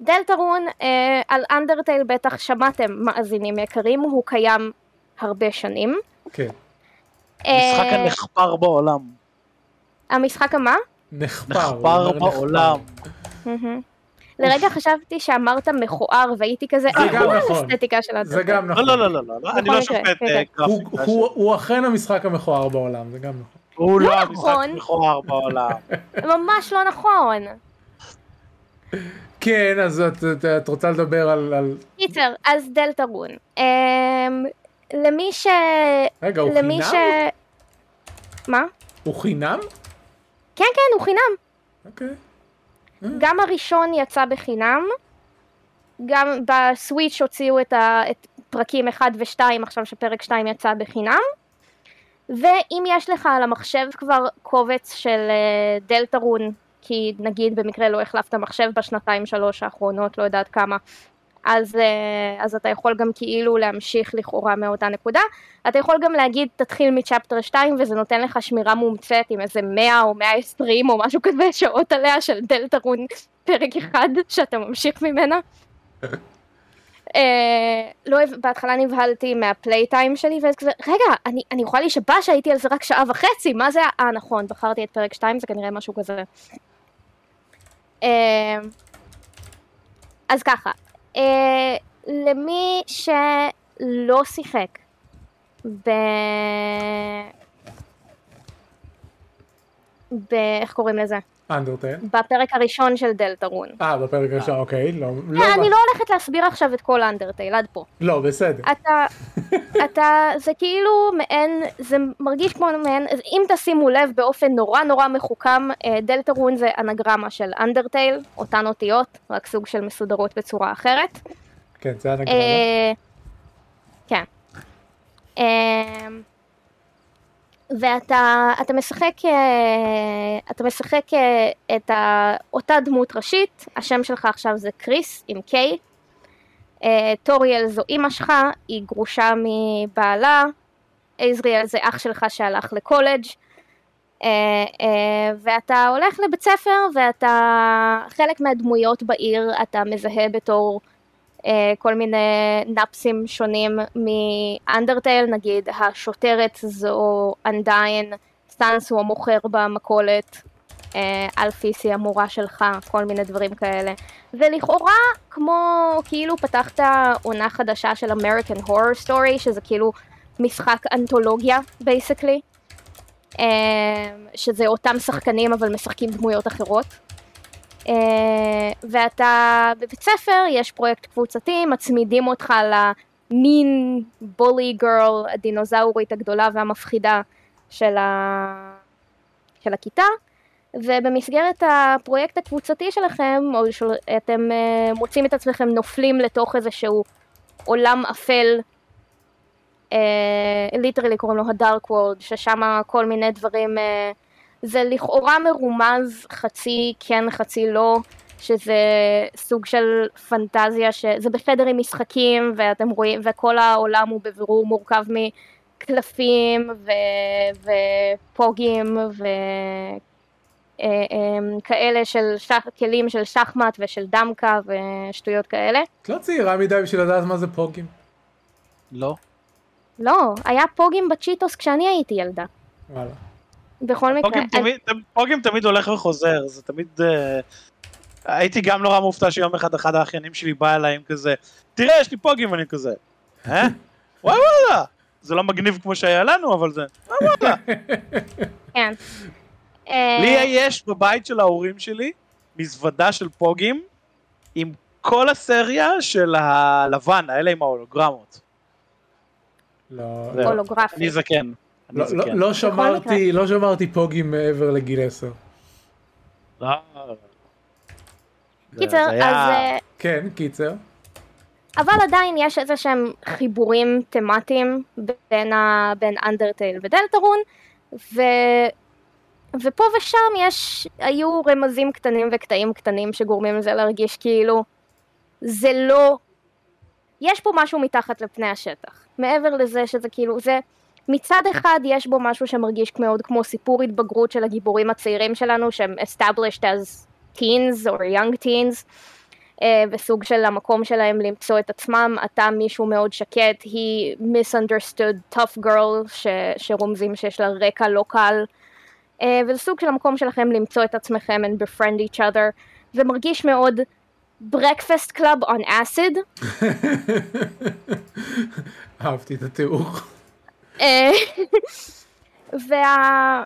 דלתרון, אה, על אנדרטייל בטח שמעתם מאזינים יקרים, הוא קיים הרבה שנים. כן. המשחק אה, הנחפר בעולם. המשחק המה? נחפר. בעולם. לרגע חשבתי שאמרת מכוער והייתי כזה, זה אה, גם נכון. זה. גם לא, נכון. לא, לא, לא, לא, לא, אני לא שופט כן, אה, הוא- גרפיקה. הוא אכן המשחק המכוער בעולם, זה גם נכון. הוא לא לא המשחק נכון. המכוער בעולם. [LAUGHS] ממש לא נכון. כן, אז את- את- את רוצה לדבר על... על- קיצר, אז דלתרון. אמ, למי ש... רגע, הוא למי חינם? ש... מה? הוא חינם? כן, כן, הוא חינם. אוקיי. גם הראשון יצא בחינם, גם בסוויץ' הוציאו את, ה, את פרקים 1 ו-2, עכשיו שפרק 2 יצא בחינם, ואם יש לך על המחשב כבר קובץ של אה, דלתרון, כי נגיד במקרה לא החלפת מחשב בשנתיים שלוש האחרונות, לא יודעת כמה, אז, אה, אז אתה יכול גם כאילו להמשיך לכאורה מאותה נקודה. אתה יכול גם להגיד תתחיל מצ'פטר 2 וזה נותן לך שמירה מומצאת עם איזה 100 או 120 או משהו כזה [LAUGHS] שעות עליה של דלתרון פרק אחד שאתה ממשיך ממנה. [LAUGHS] אה, לא, בהתחלה נבהלתי מהפליי טיים שלי ואז כזה רגע אני, אני יכולה להישבע שהייתי על זה רק שעה וחצי מה זה אה נכון בחרתי את פרק 2 זה כנראה משהו כזה. אה, אז ככה אה, למי שלא שיחק ב... ב... איך קוראים לזה? אנדרטייל? בפרק הראשון של דלתה רון. אה, בפרק הראשון, אוקיי, לא. לא אה, אני לא הולכת להסביר עכשיו את כל אנדרטייל עד פה. לא, בסדר. אתה, [LAUGHS] אתה, זה כאילו מעין, זה מרגיש כמו מעין, אם תשימו לב באופן נורא נורא מחוכם, אה, דלתה רון זה אנגרמה של אנדרטייל, אותן אותיות, רק סוג של מסודרות בצורה אחרת. כן, זה הנגרמה. אה, כן. אה, ואתה אתה משחק, אה, אתה משחק אה, את ה, אותה דמות ראשית, השם שלך עכשיו זה קריס עם קיי. אה, טוריאל זו אימא שלך, היא גרושה מבעלה, עזריאל זה אח שלך שהלך לקולג'. אה, אה, ואתה הולך לבית ספר ואתה חלק מהדמויות בעיר אתה מזהה בתור אה, כל מיני NPC ים שונים מ Undertale, נגיד השוטרת זו אנדיין, סאנס הוא המוכר במכולת, אה, אלפיס היא המורה שלך, כל מיני דברים כאלה. ולכאורה כמו כאילו פתחת עונה חדשה של American Horror Story, שזה כאילו משחק אנתולוגיה basically, שזה אותם שחקנים אבל משחקים דמויות אחרות. אה, ואתה בבית ספר, יש פרויקט קבוצתי, מצמידים אותך למין bully girl, הדינוזאורית הגדולה והמפחידה של, ה... של הכיתה, ובמסגרת הפרויקט הקבוצתי שלכם, או שאתם uh, מוצאים את עצמכם נופלים לתוך איזשהו עולם אפל, ליטרלי קוראים לו הדארק וורד, ששם כל מיני דברים uh, זה לכאורה מרומז חצי כן חצי לא, שזה סוג של פנטזיה, שזה בחדר עם משחקים ואתם רואים, וכל העולם הוא בבירור מורכב מקלפים ו, ופוגים וכאלה של שח, כלים של שחמט ושל דמקה ושטויות כאלה. את לא צעירה מדי בשביל לדעת מה זה פוגים. לא. לא, היה פוגים בצ'יטוס כשאני הייתי ילדה. וואלה. בכל מקרה. פוגים תמיד, פוגים תמיד הולך וחוזר, זה תמיד... אה, הייתי גם נורא מופתע שיום אחד אחד האחיינים שלי בא אליי עם כזה, תראה, יש לי פוגים, ואני כזה, אה? [LAUGHS] וואי וואלה! זה לא מגניב כמו שהיה לנו, אבל זה, וואי וואלה. [LAUGHS] כן. לי יש בבית של ההורים שלי מזוודה של פוגים עם כל הסריה של הלבן, האלה עם ההולוגרמות. לא. הולוגרפי. אני זקן. לא, לא, זקן. לא שמרתי, לא שמרתי פוגים מעבר לגיל 10. לא. קיצר, היה- אז... אה, כן, קיצר. אבל עדיין יש איזה שהם חיבורים תמטיים בין, ה... בין אנדרטייל ודלתרון, ו... ופה ושם יש, היו רמזים קטנים וקטעים קטנים שגורמים לזה להרגיש כאילו זה לא, יש פה משהו מתחת לפני השטח. מעבר לזה שזה כאילו, זה מצד אחד יש בו משהו שמרגיש מאוד כמו סיפור התבגרות של הגיבורים הצעירים שלנו שהם established as teens or young teens. אה, וסוג של המקום שלהם למצוא את עצמם, אתה מישהו מאוד שקט, היא misunderstood tough girl ש, שרומזים שיש לה רקע לא קל, אה, וזה סוג של המקום שלכם למצוא את עצמכם and befriend each other, זה מרגיש מאוד breakfast club on acid, [LAUGHS] אהבתי את התיאור. אה, וה...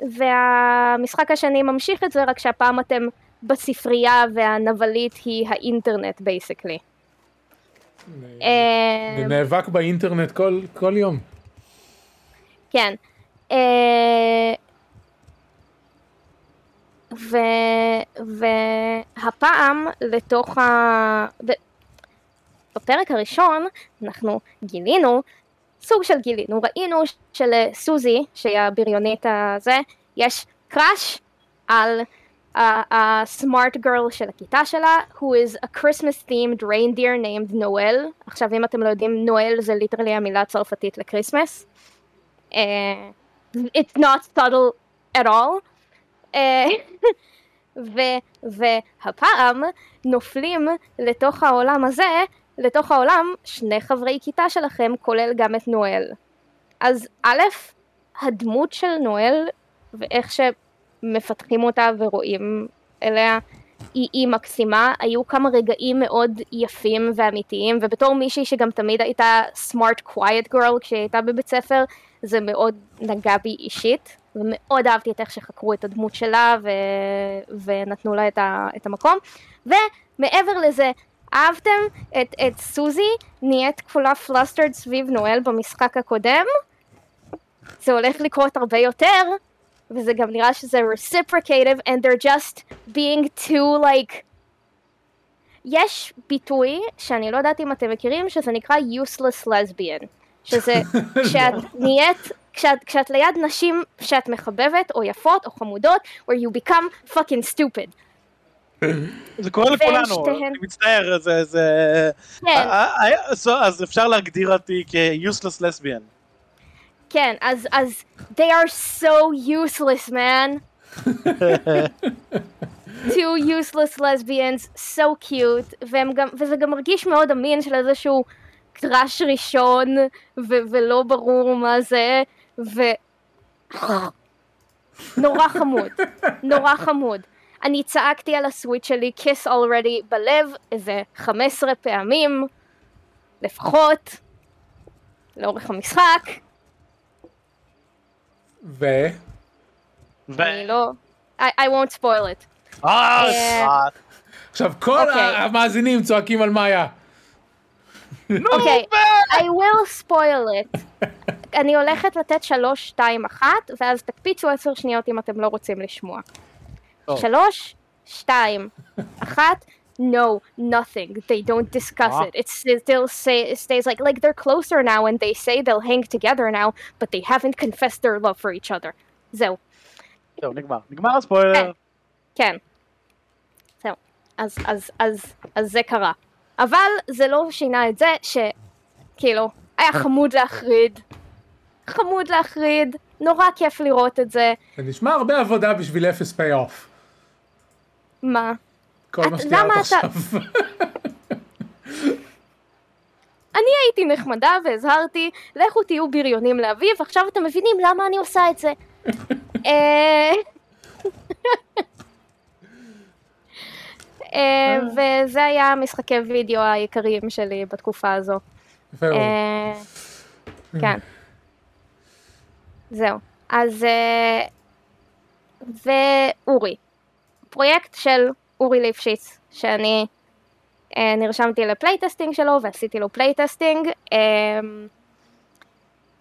והמשחק השני ממשיך את זה, רק שהפעם אתם בספרייה והנבלית היא האינטרנט בייסקלי. אני נאבק באינטרנט כל, כל יום. כן. אה, ו... והפעם לתוך ה... בפרק הראשון אנחנו גילינו, סוג של גילינו, ראינו שלסוזי, שהיא הבריונית הזה, יש crush על ה smart girl של הכיתה שלה, who is a Christmas themed reindeer named Noelle. עכשיו אם אתם לא יודעים, Noelle זה literally המילה הצרפתית ל Christmas. Uh, it's not subtle at all. [LAUGHS] Uh, והפעם נופלים לתוך העולם הזה, לתוך העולם שני חברי כיתה שלכם, כולל גם את נואל. אז א', הדמות של נואל ואיך שמפתחים אותה ורואים אליה היא, היא מקסימה, היו כמה רגעים מאוד יפים ואמיתיים, ובתור מישהי שגם תמיד הייתה smart quiet girl כשהיא הייתה בבית ספר, זה מאוד נגע בי אישית, ומאוד אהבתי את איך שחקרו את הדמות שלה ו... ונתנו לה את, ה... את המקום. ומעבר לזה, אהבתם את, את סוזי? נהיית כפולה פלסטרד סביב נואל במשחק הקודם? זה הולך לקרות הרבה יותר, וזה גם נראה שזה reciprocative and they're just being too like יש ביטוי שאני לא יודעת אם אתם מכירים שזה נקרא useless lesbian. שזה [LAUGHS] כשאת נהיית כשאת, כשאת ליד נשים שאת מחבבת או יפות או חמודות where you become fucking stupid זה קורה לכולנו, אני מצטער, זה... זה... כן. אז אפשר להגדיר אותי כ-useless lesbian. כן, אז, אז they are so useless, man. [LAUGHS] two useless lesbians, so cute, גם, וזה גם מרגיש מאוד אמין של איזשהו קראש ראשון, ו- ולא ברור מה זה, ו... נורא חמוד, נורא חמוד. אני צעקתי על הסוויץ' שלי kiss already בלב איזה 15 פעמים, לפחות, לאורך המשחק. ו? ו? אני לא... I, I won't spoil it. אה, אה עכשיו כל אוקיי. המאזינים צועקים על מאיה. אוקיי, I will spoil it. אני הולכת לתת שלוש, שתיים, אחת, ואז תקפיצו עשר שניות אם אתם לא רוצים לשמוע. שלוש, שתיים, אחת. no, nothing. They don't discuss it. It's still say it stays like like they're closer now, and they say they'll hang together now, but they haven't confessed their love for each other. זהו. זהו, נגמר. נגמר הספוילר. כן. זהו. אז, אז, אז, אז זה קרה. אבל זה לא שינה את זה שכאילו, היה חמוד להחריד. חמוד להחריד, נורא כיף לראות את זה. זה נשמע הרבה עבודה בשביל אפס פיי אוף. מה? כל מה שתיארת עכשיו. [LAUGHS] אני הייתי נחמדה והזהרתי, לכו תהיו בריונים לאביב, עכשיו אתם מבינים למה אני עושה את זה. [LAUGHS] אה, אה, וזה היה משחקי וידאו העיקריים שלי בתקופה הזו. אה, כן. זהו. אז... ואורי. פרויקט של אורי ליפשיץ, שאני אה, נרשמתי ל playtesting שלו ועשיתי לו playtesting. אה,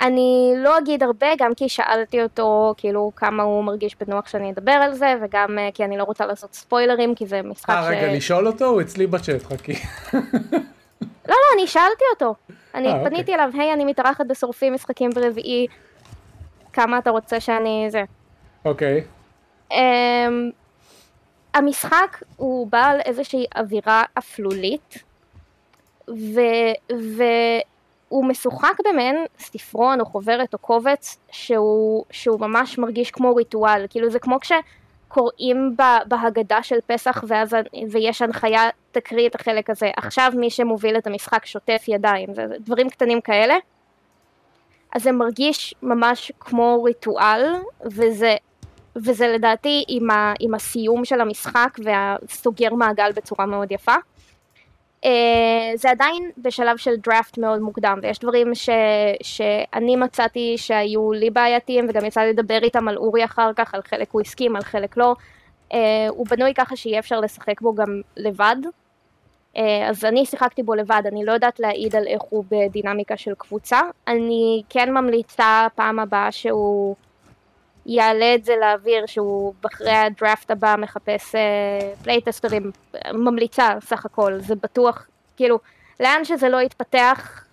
אני לא אגיד הרבה, גם כי שאלתי אותו כאילו כמה הוא מרגיש בנוח שאני אדבר על זה, וגם אה, כי אני לא רוצה לעשות ספוילרים, כי זה משחק 아, ש... אה, רגע, לשאול אותו? הוא אצלי בצ'אט, חכי. [LAUGHS] לא, לא, אני שאלתי אותו. אני 아, אה, פניתי אוקיי. אליו, היי, אני מתארחת בשורפים משחקים ברביעי, כמה אתה רוצה שאני... זה. אוקיי. Um, המשחק הוא בעל איזושהי אווירה אפלולית, ו, והוא משוחק במעין ספרון או חוברת או קובץ שהוא, שהוא ממש מרגיש כמו ריטואל, כאילו זה כמו כשקוראים בהגדה של פסח ואז, ויש הנחיה תקריא את החלק הזה, עכשיו מי שמוביל את המשחק שוטף ידיים, זה דברים קטנים כאלה. אז זה מרגיש ממש כמו ריטואל, וזה וזה לדעתי עם, ה, עם הסיום של המשחק והסוגר מעגל בצורה מאוד יפה. Uh, זה עדיין בשלב של דראפט מאוד מוקדם ויש דברים ש, שאני מצאתי שהיו לי בעייתיים וגם יצא לדבר איתם על אורי אחר כך, על חלק הוא הסכים, על חלק לא. Uh, הוא בנוי ככה שיהיה אפשר לשחק בו גם לבד, uh, אז אני שיחקתי בו לבד, אני לא יודעת להעיד על איך הוא בדינמיקה של קבוצה. אני כן ממליצה פעם הבאה שהוא יעלה את זה לאוויר שהוא אחרי הדראפט הבא מחפש פלייטסטרים, uh, ממליצה סך הכל, זה בטוח, כאילו, לאן שזה לא יתפתח,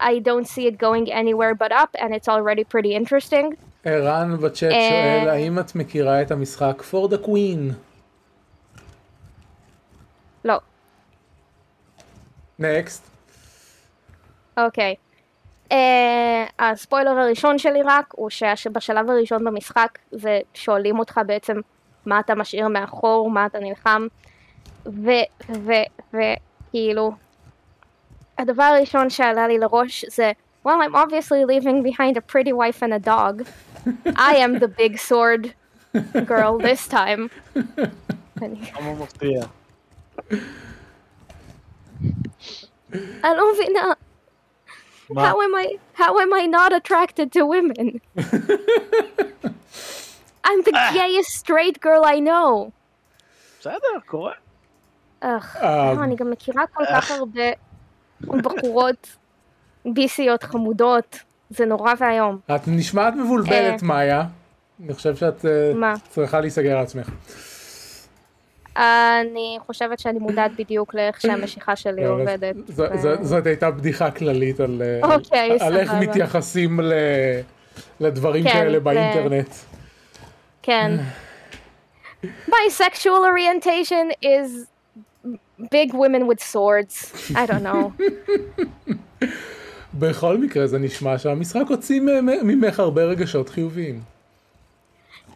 I don't see it going anywhere but up and it's already pretty interesting. ערן בצ'אט uh, שואל האם את מכירה את המשחק for the queen? לא. Next. אוקיי. Okay. Uh, הספוילר הראשון שלי רק הוא שבשלב הראשון במשחק זה שואלים אותך בעצם מה אתה משאיר מאחור, מה אתה נלחם וכאילו הדבר הראשון שעלה לי לראש זה well I'm obviously leaving behind a pretty wife and a dog. I am the big sword girl this time. אני לא מבינה How am I how am I not attracted to women? [LAUGHS] I'm the gayest straight girl I know. בסדר, קורה. אך, אה, לא, אני גם מכירה כל כך הרבה בחורות ביסיות חמודות, זה נורא ואיום. את נשמעת מבולבלת, אה. מאיה. אני חושב שאת אה? צריכה להיסגר על עצמך. אני חושבת שאני מודעת [CLEARS THROAT] בדיוק לאיך שהמשיכה שלי עובדת. זאת הייתה בדיחה כללית על אה, אוקיי, איך. מתייחסים לדברים כן, כאלה באינטרנט. כן. [SIGHS] My sexual orientation is big women with swords. I don't know. [LAUGHS] בכל מקרה זה נשמע שהמשחק הוציא ממך הרבה רגשות חיוביים.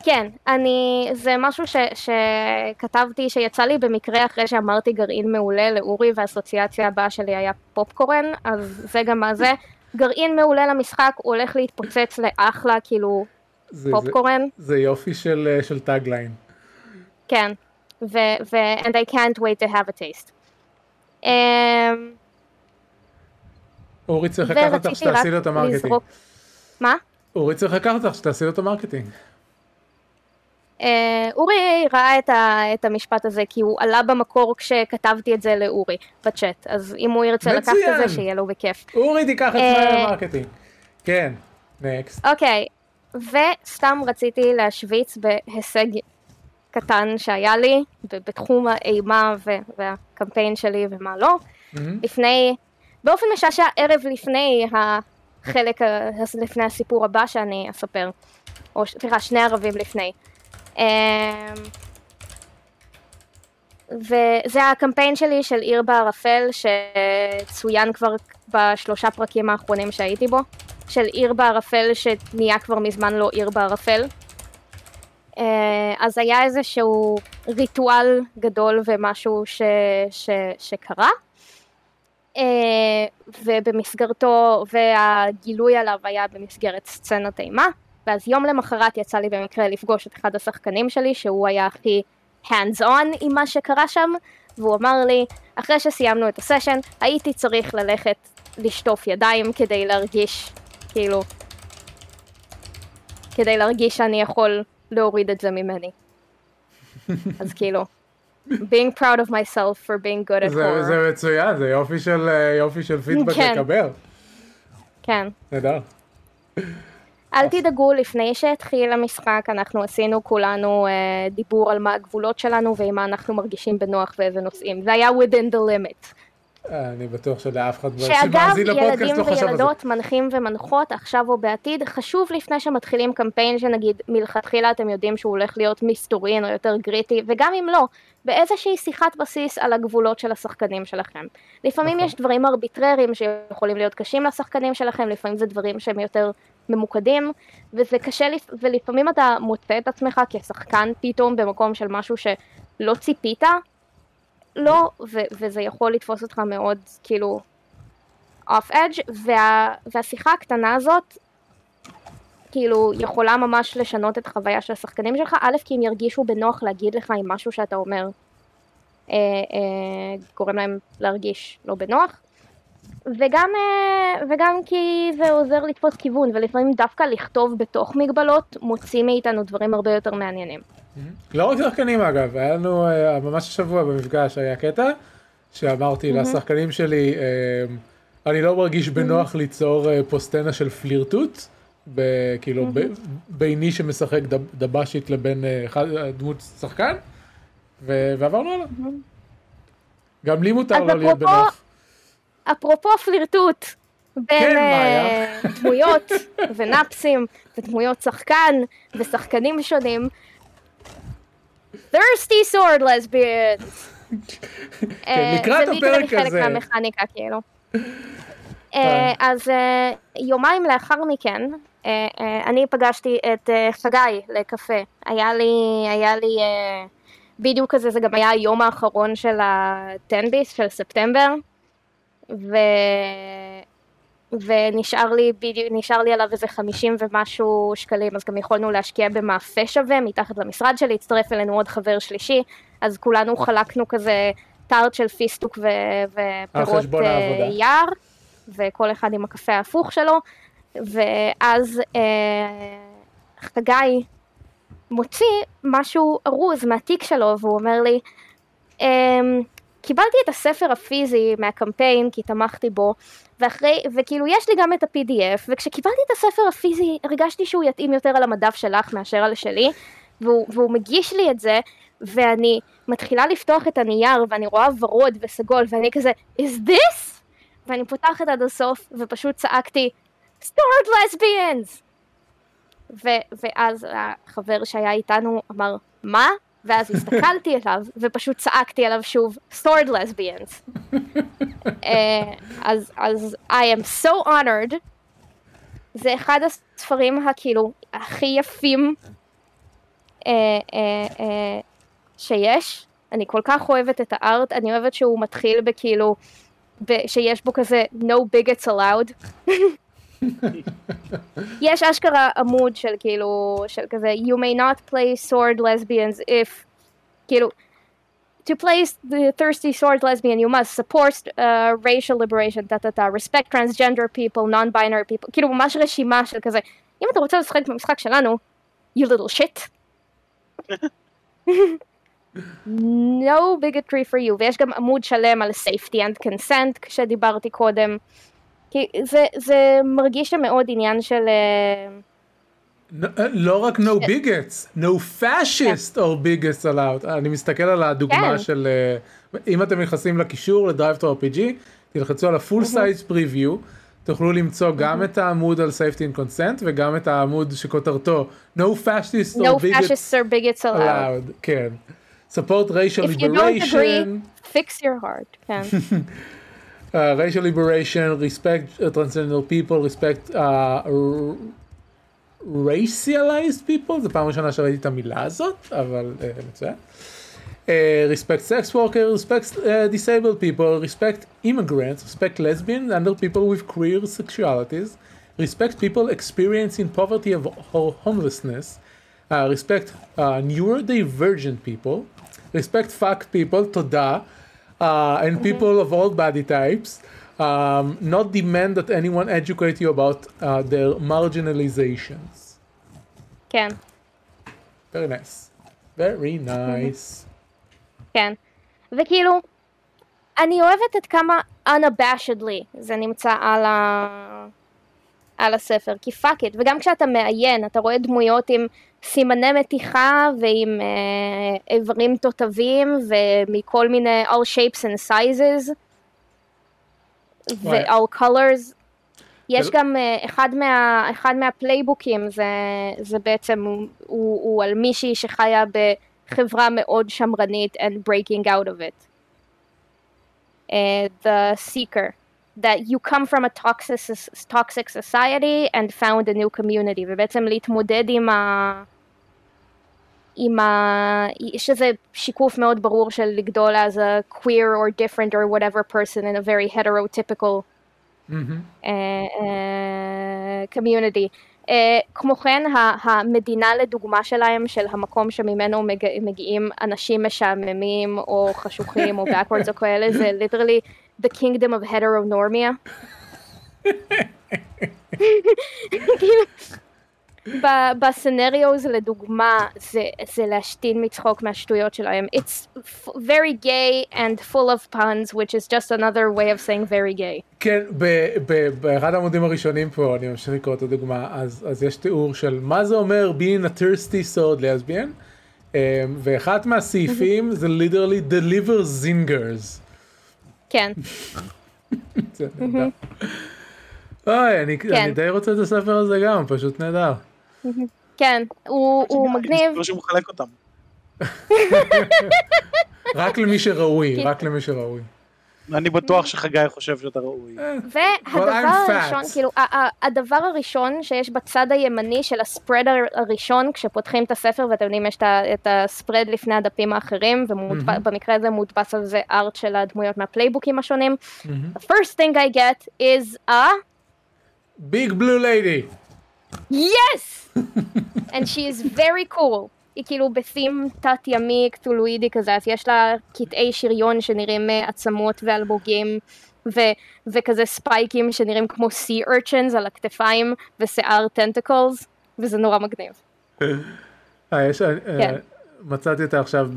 כן, אני, זה משהו ש, שכתבתי, שיצא לי במקרה אחרי שאמרתי גרעין מעולה לאורי, והאסוציאציה הבאה שלי היה פופקורן, אז זה גם מה זה. גרעין מעולה למשחק, הוא הולך להתפוצץ לאחלה, כאילו, זה- זה- פופקורן. זה יופי של אה, של tagline. כן, ו, ו... and I can't wait to have a taste. Um, אורי צריך לקחת אותך שתעשי לו את ה marketing. מה? אורי צריך לקחת אותך שתעשי לו את ה marketing. אה, אורי ראה את, ה, את המשפט הזה כי הוא עלה במקור כשכתבתי את זה לאורי בצ'אט, אז אם הוא ירצה לקחת מצוין. את זה, שיהיה לו בכיף. אורי תיקח את אה, מאיה ל marketing. כן, next. אוקיי, וסתם רציתי להשוויץ בהישג קטן שהיה לי בתחום האימה ו- והקמפיין שלי ומה לא. לפני, באופן משעשע ערב לפני החלק, לפני הסיפור הבא שאני אספר, או סליחה, שני ערבים לפני. אמ, וזה הקמפיין שלי של עיר בערפל שצוין כבר בשלושה פרקים האחרונים שהייתי בו, של עיר בערפל שנהיה כבר מזמן לא עיר בערפל. אה, אז היה איזשהו ריטואל גדול ומשהו ש, ש, שקרה. אה, ובמסגרתו, והגילוי עליו היה במסגרת סצנת אימה, ואז יום למחרת יצא לי במקרה לפגוש את אחד השחקנים שלי, שהוא היה הכי hands on עם מה שקרה שם, והוא אמר לי, אחרי שסיימנו את הסשן, הייתי צריך ללכת לשטוף ידיים כדי להרגיש, כאילו, כדי להרגיש שאני יכול להוריד את זה ממני. [LAUGHS] אז כאילו, being proud of myself for being good at זה horror. זה מצוין, זה יופי של אה, יופי של פידבק כן. לקבל. כן. נהדר. אל תדאגו, לפני שהתחיל המשחק, אנחנו עשינו כולנו אה, דיבור על מה הגבולות שלנו ועם מה אנחנו מרגישים בנוח ואיזה נושאים. זה היה within the limit. אני בטוח שלאף אחד שאגב, שמאזין לפודקאסט ילדים לא חשב על זה. וילדות, מנחים ומנחות, עכשיו או בעתיד, חשוב לפני שמתחילים קמפיין שנגיד מלכתחילה אתם יודעים שהוא הולך להיות מסתורין או יותר גריטי, וגם אם לא, באיזושהי שיחת בסיס על הגבולות של השחקנים שלכם. לפעמים נכון. יש דברים ארביטרריים שיכולים להיות קשים לשחקנים שלכם, לפעמים זה דברים שהם יותר ממוקדים, וזה קשה, לפ- ולפעמים אתה מוצא את עצמך כשחקן פתאום במקום של משהו שלא ציפית, לא, ו- וזה יכול לתפוס אותך מאוד כאילו off edge, וה- והשיחה הקטנה הזאת כאילו יכולה ממש לשנות את החוויה של השחקנים שלך, א' כי הם ירגישו בנוח להגיד לך אם משהו שאתה אומר אה, אה, גורם להם להרגיש לא בנוח, וגם, אה, וגם כי זה עוזר לתפוס כיוון, ולפעמים דווקא לכתוב בתוך מגבלות מוציא מאיתנו דברים הרבה יותר מעניינים. לא רק שחקנים אגב, היה לנו אה, ממש השבוע במפגש היה קטע שאמרתי לשחקנים שלי, אה, אני לא מרגיש בנוח ליצור אה, פוסטנה של פלירטוט, כאילו ביני שמשחק דב- דב"שית לבין דמות שחקן, ועברנו הלאה. גם לי מותר לא להיות בנוח. אפרופו פלירטוט בין כן, דמויות ונאפסים ודמויות שחקן ושחקנים שונים. Thirsty sword lesbians. אה, לקראת זה הפרק כזה חלק הזה. מהמכניקה כאילו. אה, אז אה, יומיים לאחר מכן אני פגשתי את חגי לקפה. היה לי, היה לי בדיוק כזה, זה גם היה היום האחרון של הטנביס של ספטמבר. ו... ונשאר לי בדיוק, נשאר לי עליו איזה 50 ומשהו שקלים, אז גם יכולנו להשקיע במאפה שווה מתחת למשרד שלי, הצטרף אלינו עוד חבר שלישי, אז כולנו חלקנו כזה טארט של פיסטוק ו... ופירות העבודה. יער, וכל אחד עם הקפה ההפוך שלו, ואז אה, חגי מוציא משהו ארוז מהתיק שלו והוא אומר לי, אמ, קיבלתי את הספר הפיזי מהקמפיין כי תמכתי בו ואחרי, וכאילו יש לי גם את ה-PDF וכשקיבלתי את הספר הפיזי הרגשתי שהוא יתאים יותר על המדף שלך מאשר על שלי והוא, והוא מגיש לי את זה ואני מתחילה לפתוח את הנייר ואני רואה ורוד וסגול ואני כזה is this? ואני פותחת עד הסוף ופשוט צעקתי Sword Lesbians ואז החבר שהיה איתנו אמר מה? ואז הסתכלתי עליו ופשוט צעקתי עליו שוב Sword Lesbians אז, אז I am so honored. זה אחד הספרים הכאילו הכי יפים uh, uh, uh, שיש. אני כל כך אוהבת את ה art אני אוהבת שהוא מתחיל בכאילו שיש בו כזה no bigots allowed [LAUGHS] יש אשכרה עמוד של כאילו, של כזה you may not play sword lesbians if, כאילו, to play the thirsty sword lesbian you must support uh, racial liberation, ta ta ta, respect transgender people, non-binary people, כאילו ממש רשימה של כזה, אם אתה רוצה לשחק במשחק שלנו, you little shit. no bigotry for you, ויש גם עמוד שלם על safety and consent שדיברתי קודם. כי זה, זה מרגיש לי מאוד עניין של... No, לא רק no bigots, no fascist כן. or bigots allowed. אני מסתכל על הדוגמה כן. של, אם אתם נכנסים לקישור ל DriveThruRPG, תלחצו על ה-full size preview, תוכלו למצוא גם את העמוד על safety and consent וגם את העמוד שכותרתו no fascist or bigots, fascists or bigots allowed. allowed. כן. support racial If liberation. If you don't agree, fix your heart. כן. uh, racial liberation, respect uh, transgender people, respect uh, racialized people, זו פעם ראשונה שראיתי את המילה הזאת, אבל uh, מצוין. Uh, respect sex workers, respect uh, disabled people, respect immigrants, respect lesbians and other people with queer sexualities, respect people experiencing poverty or homelessness, uh, respect uh, neurodivergent people, respect fuck people, תודה uh, and mm-hmm. people of all body types. Um, not demand that anyone educate you about uh, their marginalizations. כן. Very nice. Very nice. כן. וכאילו, אני אוהבת את כמה unabashedly זה נמצא על, ה... על הספר, כי fuck it, וגם כשאתה מעיין, אתה רואה דמויות עם סימני מתיחה ועם uh, איברים תותבים ומכל מיני all shapes and sizes ו-all colors. יש גם uh, אחד, מה, אחד מהפלייבוקים זה, זה בעצם הוא, הוא, הוא על מישהי שחיה בחברה מאוד שמרנית and breaking out of it. Uh, the seeker. That you come from a toxic, toxic society and found a new community ובעצם להתמודד עם ה... עם ה... יש איזה שיקוף מאוד ברור של לגדול as a queer or different or whatever person in a very heterotypical mm-hmm. uh, uh, community. Uh, כמו כן המדינה לדוגמה שלהם של המקום שממנו מג... מגיעים אנשים משעממים או חשוכים או backwards או כאלה זה literally the kingdom of heteronormia. בסצנריוז לדוגמה זה, זה להשתין מצחוק מהשטויות שלהם. It's very gay and full of puns which is just another way of saying very gay. כן, באחד העמודים הראשונים פה, אני ממשיך לקרוא את הדוגמה, אז, אז יש תיאור של מה זה אומר being a thirsty sword lesbian, um, ואחד מהסעיפים זה literally deliver zingers. כן. [LAUGHS] אוי, אני, כן. אני די רוצה את הספר הזה גם, פשוט נהדר. כן, הוא, הוא מגניב. אני שהוא מחלק אותם. [LAUGHS] רק למי שראוי, כן. רק למי שראוי. אני בטוח שחגי חושב שאתה ראוי. אה, והדבר הראשון, כאילו, הדבר הראשון שיש בצד הימני של ה spread הראשון, כשפותחים את הספר ואתם יודעים, יש את ה spread לפני הדפים האחרים, ובמקרה הזה מודפס על זה art של הדמויות מהפלייבוקים השונים. The first thing I get is a... Big blue lady. Yes! and she is very cool. היא כאילו ב theme תת ימי קטולואידי כזה, אז יש לה קטעי שריון שנראים עצמות ואלמוגים, ו- וכזה ספייקים שנראים כמו sea urchins על הכתפיים, ושיער tentacles, וזה נורא מגניב. אה, יש, אה, כן. מצאתי אותה עכשיו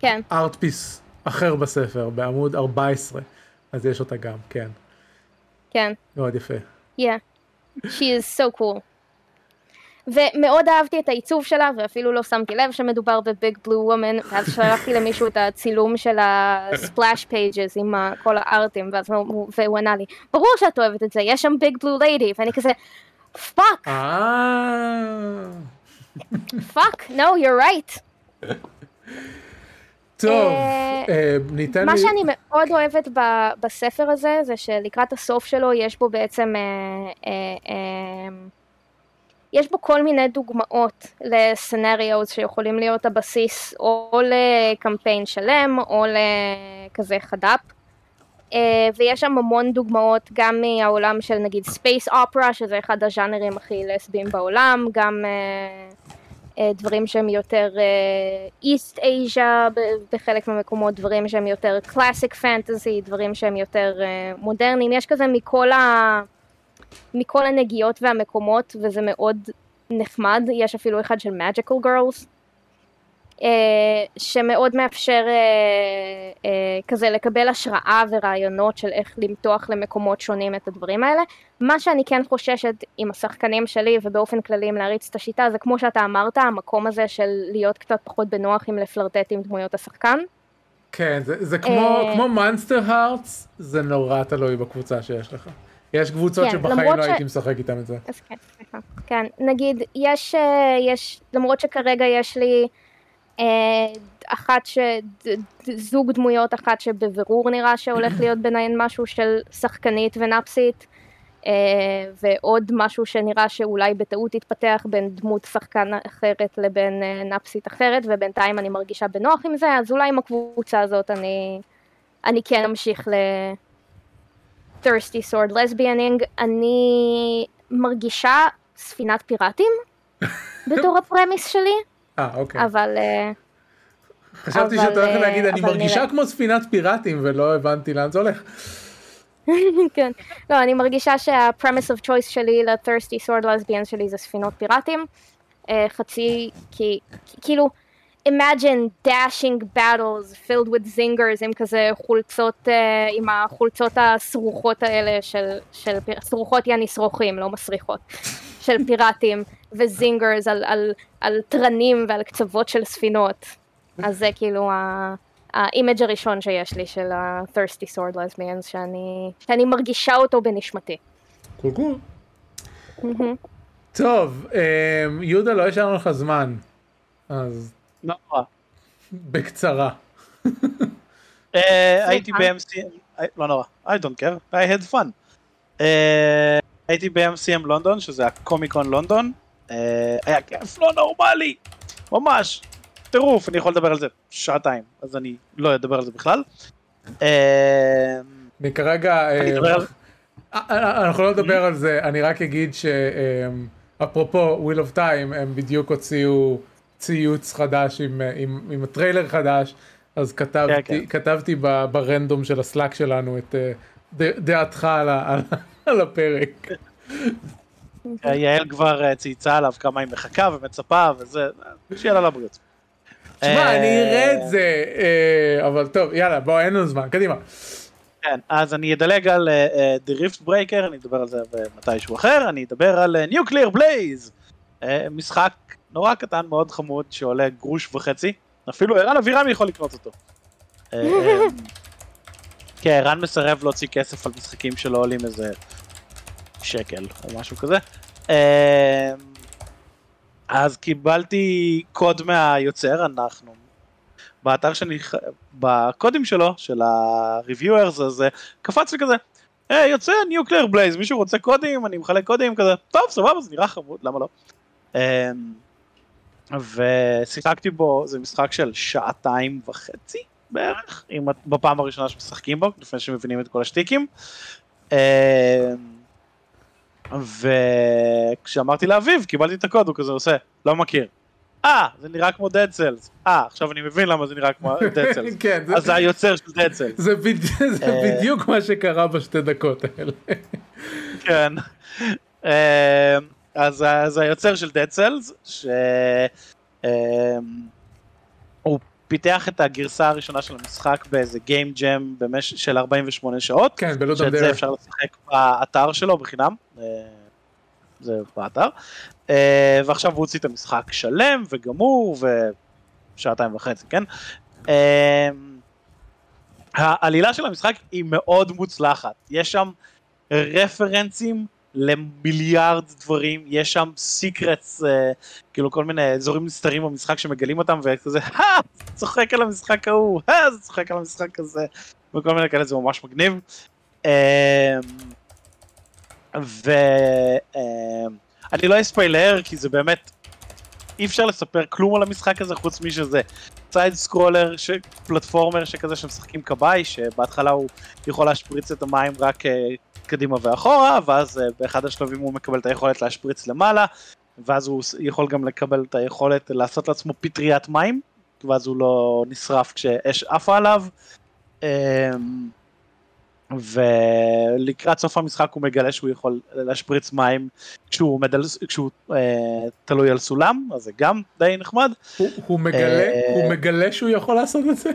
כן, ב art piece אחר בספר, בעמוד 14, אז יש אותה גם, כן, כן. מאוד יפה. Yeah. She is so cool. ומאוד אהבתי את העיצוב שלה, ואפילו לא שמתי לב שמדובר ב big blue woman, ואז שלחתי למישהו את הצילום של ה splash pages עם כל הארטים, ואז הוא, והוא ענה לי, ברור שאת אוהבת את זה, יש שם big blue lady, ואני כזה, fuck, אה, fuck, no, you're right. טוב, אה, אה, ניתן מה לי, שאני מאוד אוהבת בספר הזה, זה שלקראת הסוף שלו יש בו בעצם, יש בו כל מיני דוגמאות ל scenarios שיכולים להיות הבסיס או לקמפיין שלם או לכזה חד"פ. אה, ויש שם המון דוגמאות גם מהעולם של נגיד space opera שזה אחד הז'אנרים הכי לסביים בעולם, גם אה, אה, דברים שהם יותר East Asia בחלק מהמקומות, דברים שהם יותר classic fantasy, דברים שהם יותר מודרניים, יש כזה מכל, ה... מכל הנגיעות והמקומות וזה מאוד נחמד, יש אפילו אחד של Magical Girls. אה, שמאוד מאפשר אה, אה, כזה לקבל השראה ורעיונות של איך למתוח למקומות שונים את הדברים האלה. מה שאני כן חוששת עם השחקנים שלי ובאופן כללי אם להריץ את השיטה זה כמו שאתה אמרת המקום הזה של להיות קצת פחות בנוח עם לפלרטט עם דמויות השחקן. כן, זה, זה כמו, כמו מאנסטר הארטס, זה נורא תלוי בקבוצה שיש לך. יש קבוצות כן, שבחיים לא ש- הייתי משחק איתם את זה. אז כן, סליחה. כן, נגיד, יש, אה, יש, למרות שכרגע יש לי אה, אחת ש... זוג דמויות אחת שבבירור נראה שהולך להיות ביניהן משהו של שחקנית ונפסית, אה, ועוד משהו שנראה שאולי בטעות יתפתח בין דמות שחקן אחרת לבין אה, נפסית אחרת, ובינתיים אני מרגישה בנוח עם זה, אז אולי עם הקבוצה הזאת אני, אני כן אמשיך ל... thirsty sword lesbianing, אני מרגישה ספינת פיראטים [LAUGHS] בתור הפרמיס שלי, אה, אוקיי. אבל אה, חשבתי אבל, שאת הולכת אה, להגיד, אני מרגישה נראה." כמו ספינת פיראטים, ולא הבנתי לאן זה הולך. [LAUGHS] כן, לא, אני מרגישה שה-premise of choice שלי ל-thirsty sword lesbian שלי זה ספינות פיראטים, אה, חצי, כי, כאילו, imagine dashing battles filled with zingers עם כזה חולצות, אה, עם החולצות הסרוכות האלה של, של סרוכות יעני שרוכים, לא מסריחות, [LAUGHS] של פיראטים, ו zingers על, על, על תרנים ועל קצוות של ספינות. אז זה כאילו ה... ה image הראשון שיש לי של ה-thirsty sword lesbians שאני, שאני מרגישה אותו בנשמתי. טוב, אמ, יהודה, לא השארנו לך זמן, אז לא נורא. בקצרה. אה, הייתי סליחה. ב-MC, אה, לא נורא, I don't care, I had fun. אה, הייתי ב-MCM לונדון, שזה הקומיקון לונדון, אה, היה כיף לא נורמלי, ממש, טירוף, אני יכול לדבר על זה שעתיים, אז אני לא אדבר על זה בכלל. אה, אני כרגע, אה, אה, אנחנו לא נדבר על זה, אני רק אגיד שאפרופו Wheel of Time, הם בדיוק הוציאו ציוץ חדש עם, אה, עם, עם הטריילר חדש, אז כתבתי, כן, כן. כתבתי ב- ברנדום של הסלאק שלנו את אה, ד- דעתך על, על, על הפרק. יעל כבר אה, צייצה עליו כמה היא מחכה ומצפה וזה, אה, שיהיה לה לבריאות. תשמע, אה, אני אראה את זה, אה, אבל טוב, יאללה, בוא, אין לנו זמן, קדימה. כן, אז אני אדלג על אה, אה, The Rift Breaker, אני אדבר על זה מתישהו אחר, אני אדבר על אה, Nuclear Blaze, אה, משחק נורא קטן מאוד חמוד שעולה גרוש וחצי, אפילו ערן אבירם יכול לקנות אותו. אה, [LAUGHS] אה, כן, ערן מסרב להוציא כסף על משחקים שלא עולים איזה שקל או משהו כזה. אה, אז קיבלתי קוד מהיוצר, אנחנו באתר שאני, בקודים שלו, של ה-reviewers, אז אה, קפץ לי כזה, היי, יוצא ניוקלר בלייז, מישהו רוצה קודים? אני מחלק קודים כזה, טוב, סבבה, זה נראה חמוד, למה לא? ושיחקתי בו, זה משחק של שעתיים וחצי בערך, אם את- בפעם הראשונה שמשחקים בו, לפני שמבינים את כל השטיקים. אמ, וכשאמרתי לאביב, קיבלתי את הקוד, הוא כזה עושה, לא מכיר. אה, זה נראה כמו Dead Cells. אה, עכשיו אני מבין למה זה נראה כמו Dead Cells. [LAUGHS] כן, אז זה היוצר של Dead Cells. [LAUGHS] זה אה. בדיוק מה שקרה בשתי דקות האלה. כן. אמ, אז זה היוצר של Dead Cells, שהוא פיתח את הגרסה הראשונה של המשחק באיזה Game Jam במש... של 48 שעות. כן, בלוד שאת זה אפשר לשחק באתר שלו בחינם. זה באתר. ועכשיו הוא הוציא את המשחק שלם וגמור ושעתיים וחצי, כן? העלילה של המשחק היא מאוד מוצלחת, יש שם רפרנסים למיליארד דברים, יש שם secrets, אה, כאילו כל מיני אזורים נסתרים במשחק שמגלים אותם וכזה, אה, זה צוחק על המשחק ההוא, אה, זה צוחק על המשחק הזה, וכל מיני כאלה, זה ממש מגניב. אה, ואני לא אספיילר כי זה באמת, אי אפשר לספר כלום על המשחק הזה חוץ משזה side scroller, platformer שכזה שמשחקים כבאי, שבהתחלה הוא יכול להשפריץ את המים רק אה, קדימה ואחורה, ואז אה, באחד השלבים הוא מקבל את היכולת להשפריץ למעלה, ואז הוא יכול גם לקבל את היכולת לעשות לעצמו פטריית מים, ואז הוא לא נשרף כשאש עפה עליו. אמ, ולקראת סוף המשחק הוא מגלה שהוא יכול להשפריץ מים כשהוא, עומד על, כשהוא אה, תלוי על סולם, אז זה גם די נחמד. הוא, הוא, מגלה, אה, הוא מגלה שהוא יכול לעשות את זה?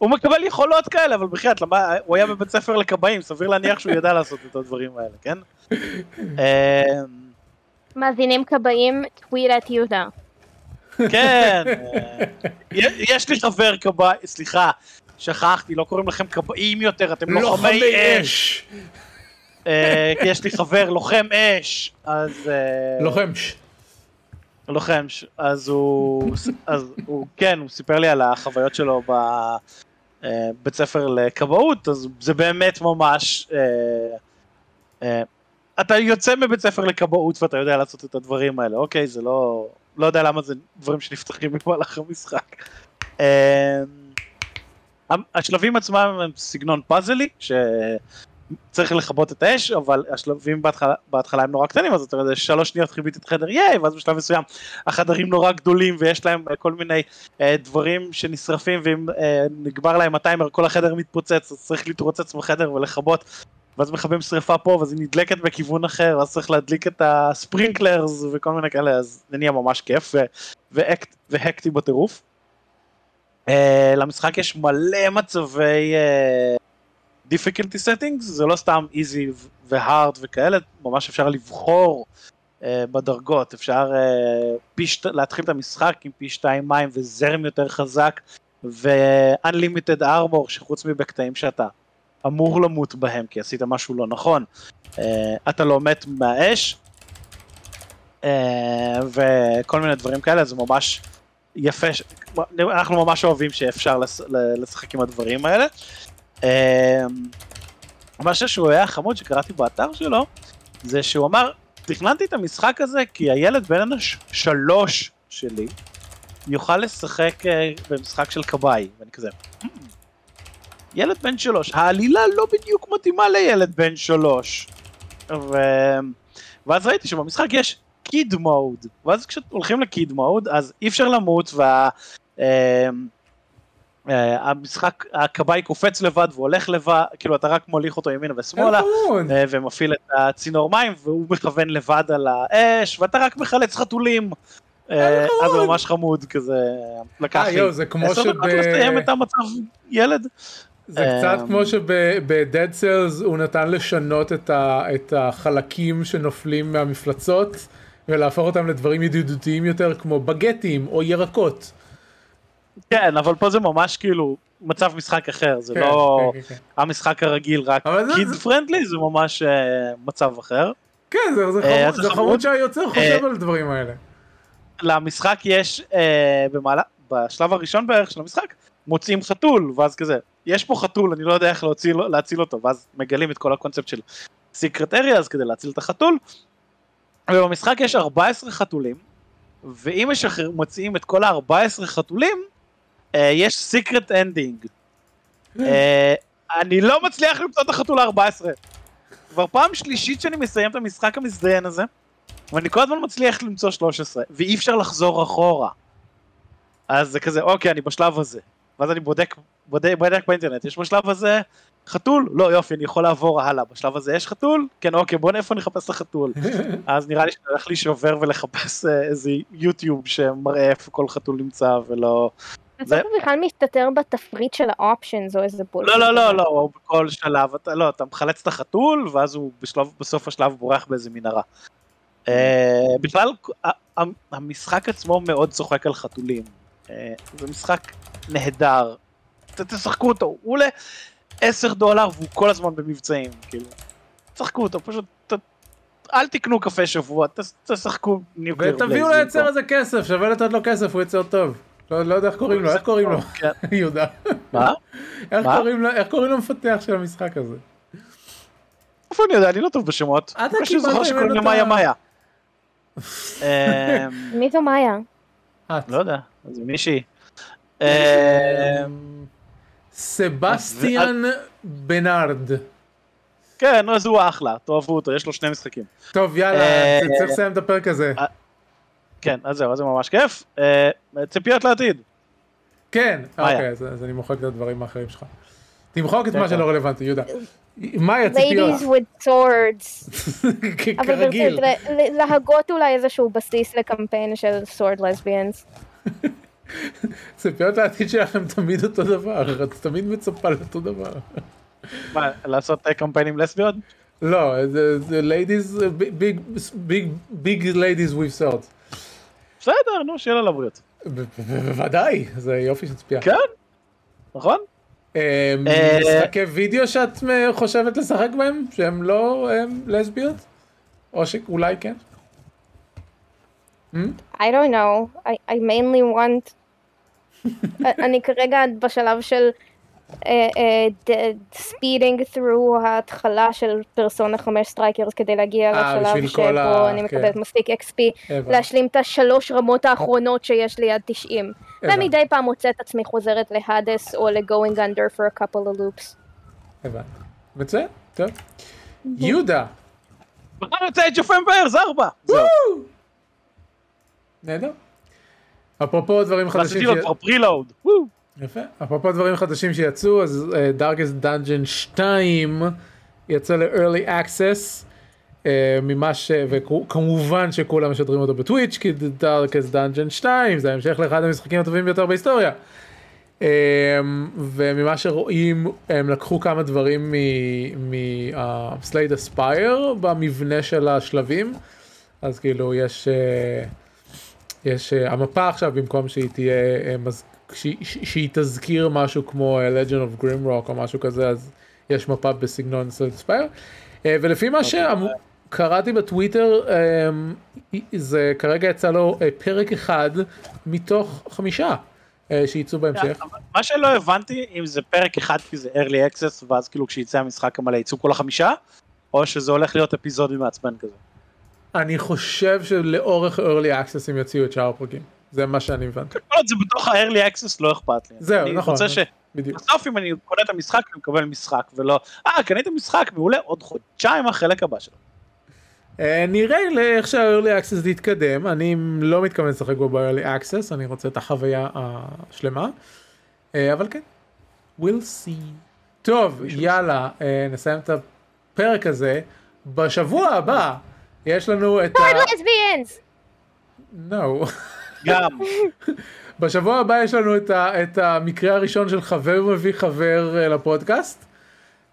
הוא מקבל יכולות כאלה, אבל בחייאת, הוא היה בבית ספר לכבאים, סביר להניח שהוא ידע לעשות את הדברים האלה, כן? [LAUGHS] אה, מאזינים כבאים, טוויט את יהודה. כן, אה, יש לי חבר כבאי, סליחה, שכחתי, לא קוראים לכם כבאים יותר, אתם לוחמי אש. אה, יש לי חבר לוחם אש, אז... אה, לוחמש. לוחמש, אז הוא, אז הוא, כן, הוא סיפר לי על החוויות שלו בבית ספר לכבאות, אז זה באמת ממש... אתה יוצא מבית ספר לכבאות ואתה יודע לעשות את הדברים האלה, אוקיי? זה לא... לא יודע למה זה דברים שנפתחים [LAUGHS] במהלך המשחק. השלבים עצמם הם סגנון פאזלי, שצריך לכבות את האש, אבל השלבים בהתחלה, בהתחלה הם נורא קטנים, אז אתה יודע, שלוש שניות חיביתי את חדר ייי, ואז בשלב מסוים החדרים נורא גדולים ויש להם אה, כל מיני אה, דברים שנשרפים, ואם אה, נגבר להם הטיימר כל החדר מתפוצץ, אז צריך להתרוצץ בחדר ולכבות. ואז מכבים שריפה פה, ואז היא נדלקת בכיוון אחר, ואז צריך להדליק את הספרינקלרס וכל מיני כאלה, אז זה נהיה ממש כיף, והקטי בטירוף. Uh, למשחק יש מלא מצבי uh, difficulty settings, זה לא סתם easy והארד וכאלה, ממש אפשר לבחור uh, בדרגות, אפשר uh, פיש, להתחיל את המשחק עם פי שתיים מים וזרם יותר חזק ו-unlimited armor שחוץ מבקטעים שאתה אמור למות בהם כי עשית משהו לא נכון, uh, אתה לא מת מהאש uh, וכל מיני דברים כאלה, זה ממש יפה. אנחנו ממש אוהבים שאפשר לשחק עם הדברים האלה. משהו שהוא היה חמוד שקראתי באתר שלו, זה שהוא אמר, תכננתי את המשחק הזה כי הילד בן השלוש שלי יוכל לשחק אה, במשחק של כבאי, ואני כזה, hmm, ילד בן שלוש, העלילה לא בדיוק מתאימה לילד בן שלוש. ו... ואז ראיתי שבמשחק יש קיד מוד, ואז כשהולכים לקיד מוד אז אי אפשר למות וה... אה, המשחק, הכבאי קופץ לבד והולך לבד, כאילו אתה רק מוליך אותו ימינה ושמאלה, אה, ומפעיל את הצינור מים והוא מכוון לבד על האש, ואתה רק מחלץ חתולים. אז זה ממש חמוד כזה, לקח לי זה כמו שב... לסיים את המצב ילד. זה קצת כמו שבדד סלס הוא נתן לשנות את החלקים שנופלים מהמפלצות. ולהפוך אותם לדברים ידידותיים יותר כמו בגטים או ירקות. כן, אבל פה זה ממש כאילו מצב משחק אחר, זה כן, לא כן, כן. המשחק הרגיל רק קיד זה... פרנדלי, זה ממש uh, מצב אחר. כן, זה, זה, uh, חמוד, זה חמוד שהיוצר uh, חושב על הדברים האלה. למשחק יש uh, במעלה, בשלב הראשון בערך של המשחק, מוצאים חתול, ואז כזה, יש פה חתול, אני לא יודע איך להציל, להציל אותו, ואז מגלים את כל הקונספט של סיקרט אריאז כדי להציל את החתול, ובמשחק יש 14 חתולים, ואם משחרר, מוציאים את כל ה-14 חתולים, אה, יש secret ending. אה, אני לא מצליח למצוא את החתול ה-14. כבר פעם שלישית שאני מסיים את המשחק המזדיין הזה, ואני כל הזמן מצליח למצוא 13, ואי אפשר לחזור אחורה. אז זה כזה, אוקיי, אני בשלב הזה. ואז אני בודק, בודק, בודק באינטרנט, יש בשלב הזה חתול? לא, יופי, אני יכול לעבור הלאה. בשלב הזה יש חתול? כן, אוקיי, בוא איפה נחפש את החתול. [LAUGHS] אז נראה לי שאני הולך להישבר ולחפש אה, איזה יוטיוב שמראה איפה כל חתול נמצא ולא... זה בכלל מסתתר בתפריט של האופשנס או איזה בולשיט. לא, לא, לא, לא, הוא בכל שלב, אתה, לא, אתה מחלץ את החתול, ואז הוא בשלב, בסוף השלב בורח באיזה מנהרה. אה, בכלל, המשחק עצמו מאוד צוחק על חתולים. אה, זה משחק נהדר. תשחקו אותו, הוא עולה 10 דולר והוא כל הזמן במבצעים, כאילו. תשחקו אותו, פשוט אל תקנו קפה שבוע, תשחקו ותביאו לייצר איזה כסף, שווה לתת לו כסף, הוא יצר טוב. לא, לא יודע איך קוראים לו, איך קוראים לו? כן. [LAUGHS] יהודה. מה? איך קוראים למפתח של המשחק הזה? איפה אני יודע, אני לא טוב בשמות. אתה קיבלת ממנו שקוראים לה מאיה [LAUGHS] מאיה. מי זו מאיה? לא יודע, זה מישהי. אמ, סבסטיאן בנארד. כן, אז הוא אחלה, תאהבו אותו, יש לו שני משחקים. טוב, יאללה, אה, צריך לסיים את הפרק הזה. אה, כן, אז זהו, אז זה ממש כיף. אה, ציפיות לעתיד. כן, אוקיי, אז אני מוחק את הדברים האחרים שלך. תמחוק את כן, מה שלא כן. רלוונטי, יהודה. מה היה ציפיות? Ladies with swords. [LAUGHS] כרגיל. להגות אולי איזשהו בסיס לקמפיין של sword lesbians. [LAUGHS] ציפיות לעתיד שלכם תמיד אותו דבר, את תמיד מצפה לאותו דבר. מה, לעשות קמפיינים לסביות? לא, זה ladies, big ladies with swords. בסדר, נו, שיהיה לה לבריאות. בוודאי, זה יופי של צפייה. כן, נכון. אמ, אה, משחקי וידאו שאת חושבת לשחק בהם, שהם לא לסביות? או שאולי כן? Hmm? I don't know, I mainly want, [LAUGHS] אני כרגע בשלב של speeding through ההתחלה של פרסונה 5 Strikers כדי להגיע אה, לשלב שבו אני מקבלת כן. מספיק XP להשלים את השלוש רמות האחרונות שיש לי עד 90 ומדי פעם מוצאת עצמי חוזרת ל Hades או ל-going under for a couple of loops. הבנתי. מצוין, טוב. יהודה. מחר יוצא את Age of Empires, 4. נהדר. אפרופו דברים חדשים. עשיתי לו כבר preload. יפה. אפרופו דברים חדשים שיצאו, אז Darkest Dungeon 2 יצא ל-early access. uh, ממה ש... וכמובן שכולם משדרים אותו ב Twitch כי Darkest Dungeon 2 זה המשך לאחד המשחקים הטובים ביותר בהיסטוריה. Um, וממה שרואים הם לקחו כמה דברים מסלייד אספייר במבנה של השלבים אז כאילו יש uh, יש uh, המפה עכשיו במקום שהיא תהיה uh, מז... שהיא תזכיר משהו כמו אה, Legend of Grimrock או משהו כזה, אז יש מפה בסגנון סלספייר. אה, ולפי מה אוקיי. שקראתי בטוויטר, אה, זה כרגע יצא לו פרק אחד מתוך חמישה. שייצאו בהמשך. מה שלא הבנתי אם זה פרק אחד כי זה early access ואז כאילו כשיצא המשחק המלא יצאו כל החמישה או שזה הולך להיות אפיזודי מעצבן כזה. אני חושב שלאורך early access הם יוציאו את שאר הפרקים. זה מה שאני הבנתי. כל עוד זה בתוך ה-early access לא אכפת לי. זהו, נכון. אני רוצה ש... בסוף אם אני קונה את המשחק אני מקבל משחק ולא, אה קנית משחק מעולה עוד חודשיים החלק הבא שלו. אה, נראה לאיך שה-early access יתקדם, אני לא מתכוון לשחק בו ב-early access, אני רוצה את החוויה השלמה, אה, אבל כן, we'll see. טוב, יאללה, אה, נסיים את הפרק הזה. בשבוע הבא יש לנו את ה... No. [LAUGHS] גם. בשבוע הבא יש לנו את, ה, את המקרה הראשון של חבר מביא חבר uh, לפודקאסט,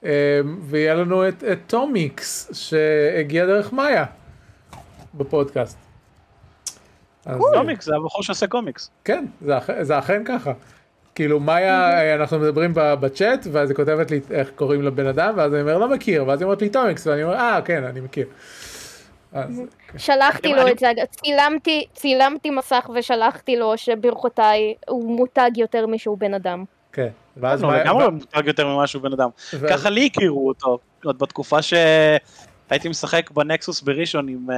um, ויהיה לנו את, את טומיקס שהגיע דרך מאיה בפודקאסט. טומיקס זה הבחור שעושה קומיקס. כן, זה, זה אכן ככה. כאילו מאיה, אה, אנחנו מדברים בצ'אט, ואז היא כותבת לי איך קוראים לבן אדם, ואז אני אומר לא מכיר, ואז היא אומרת לי טומיקס, ואני אומר אה כן, אני מכיר. שלחתי לו את זה, צילמתי, צילמתי מסך ושלחתי לו שברכותיי הוא מותג יותר משהוא בן אדם. כן. ואז מה... לגמרי הוא מותג יותר ממה שהוא בן אדם. ככה לי הכירו אותו, עוד בתקופה שהייתי משחק בנקסוס בראשון עם אה,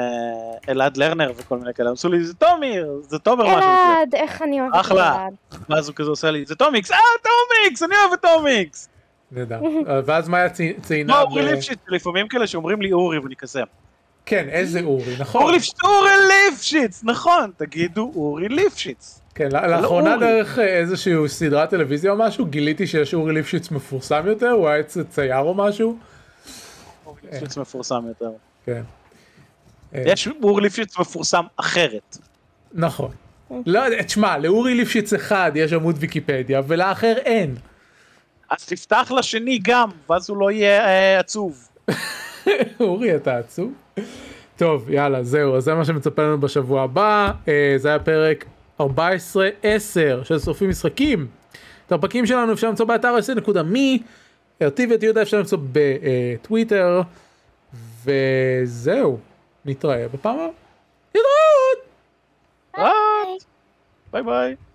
אלעד לרנר וכל מיני כאלה, עשו לי זה תומיר, זה תומר משהו. אלעד, איך אני אוהבת את אלעד. אחלה. ואז הוא כזה עושה לי, זה טומיקס, אה טומיקס, אני אוהב את טומיקס. נהדר. [LAUGHS] ואז מאיה ציינה... לא, אומרים לי לפעמים כאלה שאומרים לי אורי ואני כזה. כן, איזה אורי, נכון. אורי אורי ליפשיץ, נכון, תגידו אורי ליפשיץ. כן, לא לאחרונה. דרך איזושהי סדרת טלוויזיה או משהו, גיליתי שיש אורי ליפשיץ מפורסם יותר, הוא היה אצל צייר או משהו. אורי ליפשיץ מפורסם יותר. כן. אה, יש אורי ליפשיץ מפורסם אחרת. נכון. לא תשמע, לאורי ליפשיץ אחד יש עמוד ויקיפדיה, ולאחר אין. אז תפתח לשני גם, ואז הוא לא יהיה אה, עצוב. [LAUGHS] [LAUGHS] אורי, אתה עצוב? טוב, יאללה, זהו, אז זה מה שמצפה לנו בשבוע הבא. אה, זה היה פרק 14-10 של שורפים משחקים. את הפרקים שלנו אפשר למצוא באתר s.me, אותי ואת יהודה אפשר למצוא בטוויטר, וזהו, נתראה בפעם הבאה. להתראות! ביי ביי.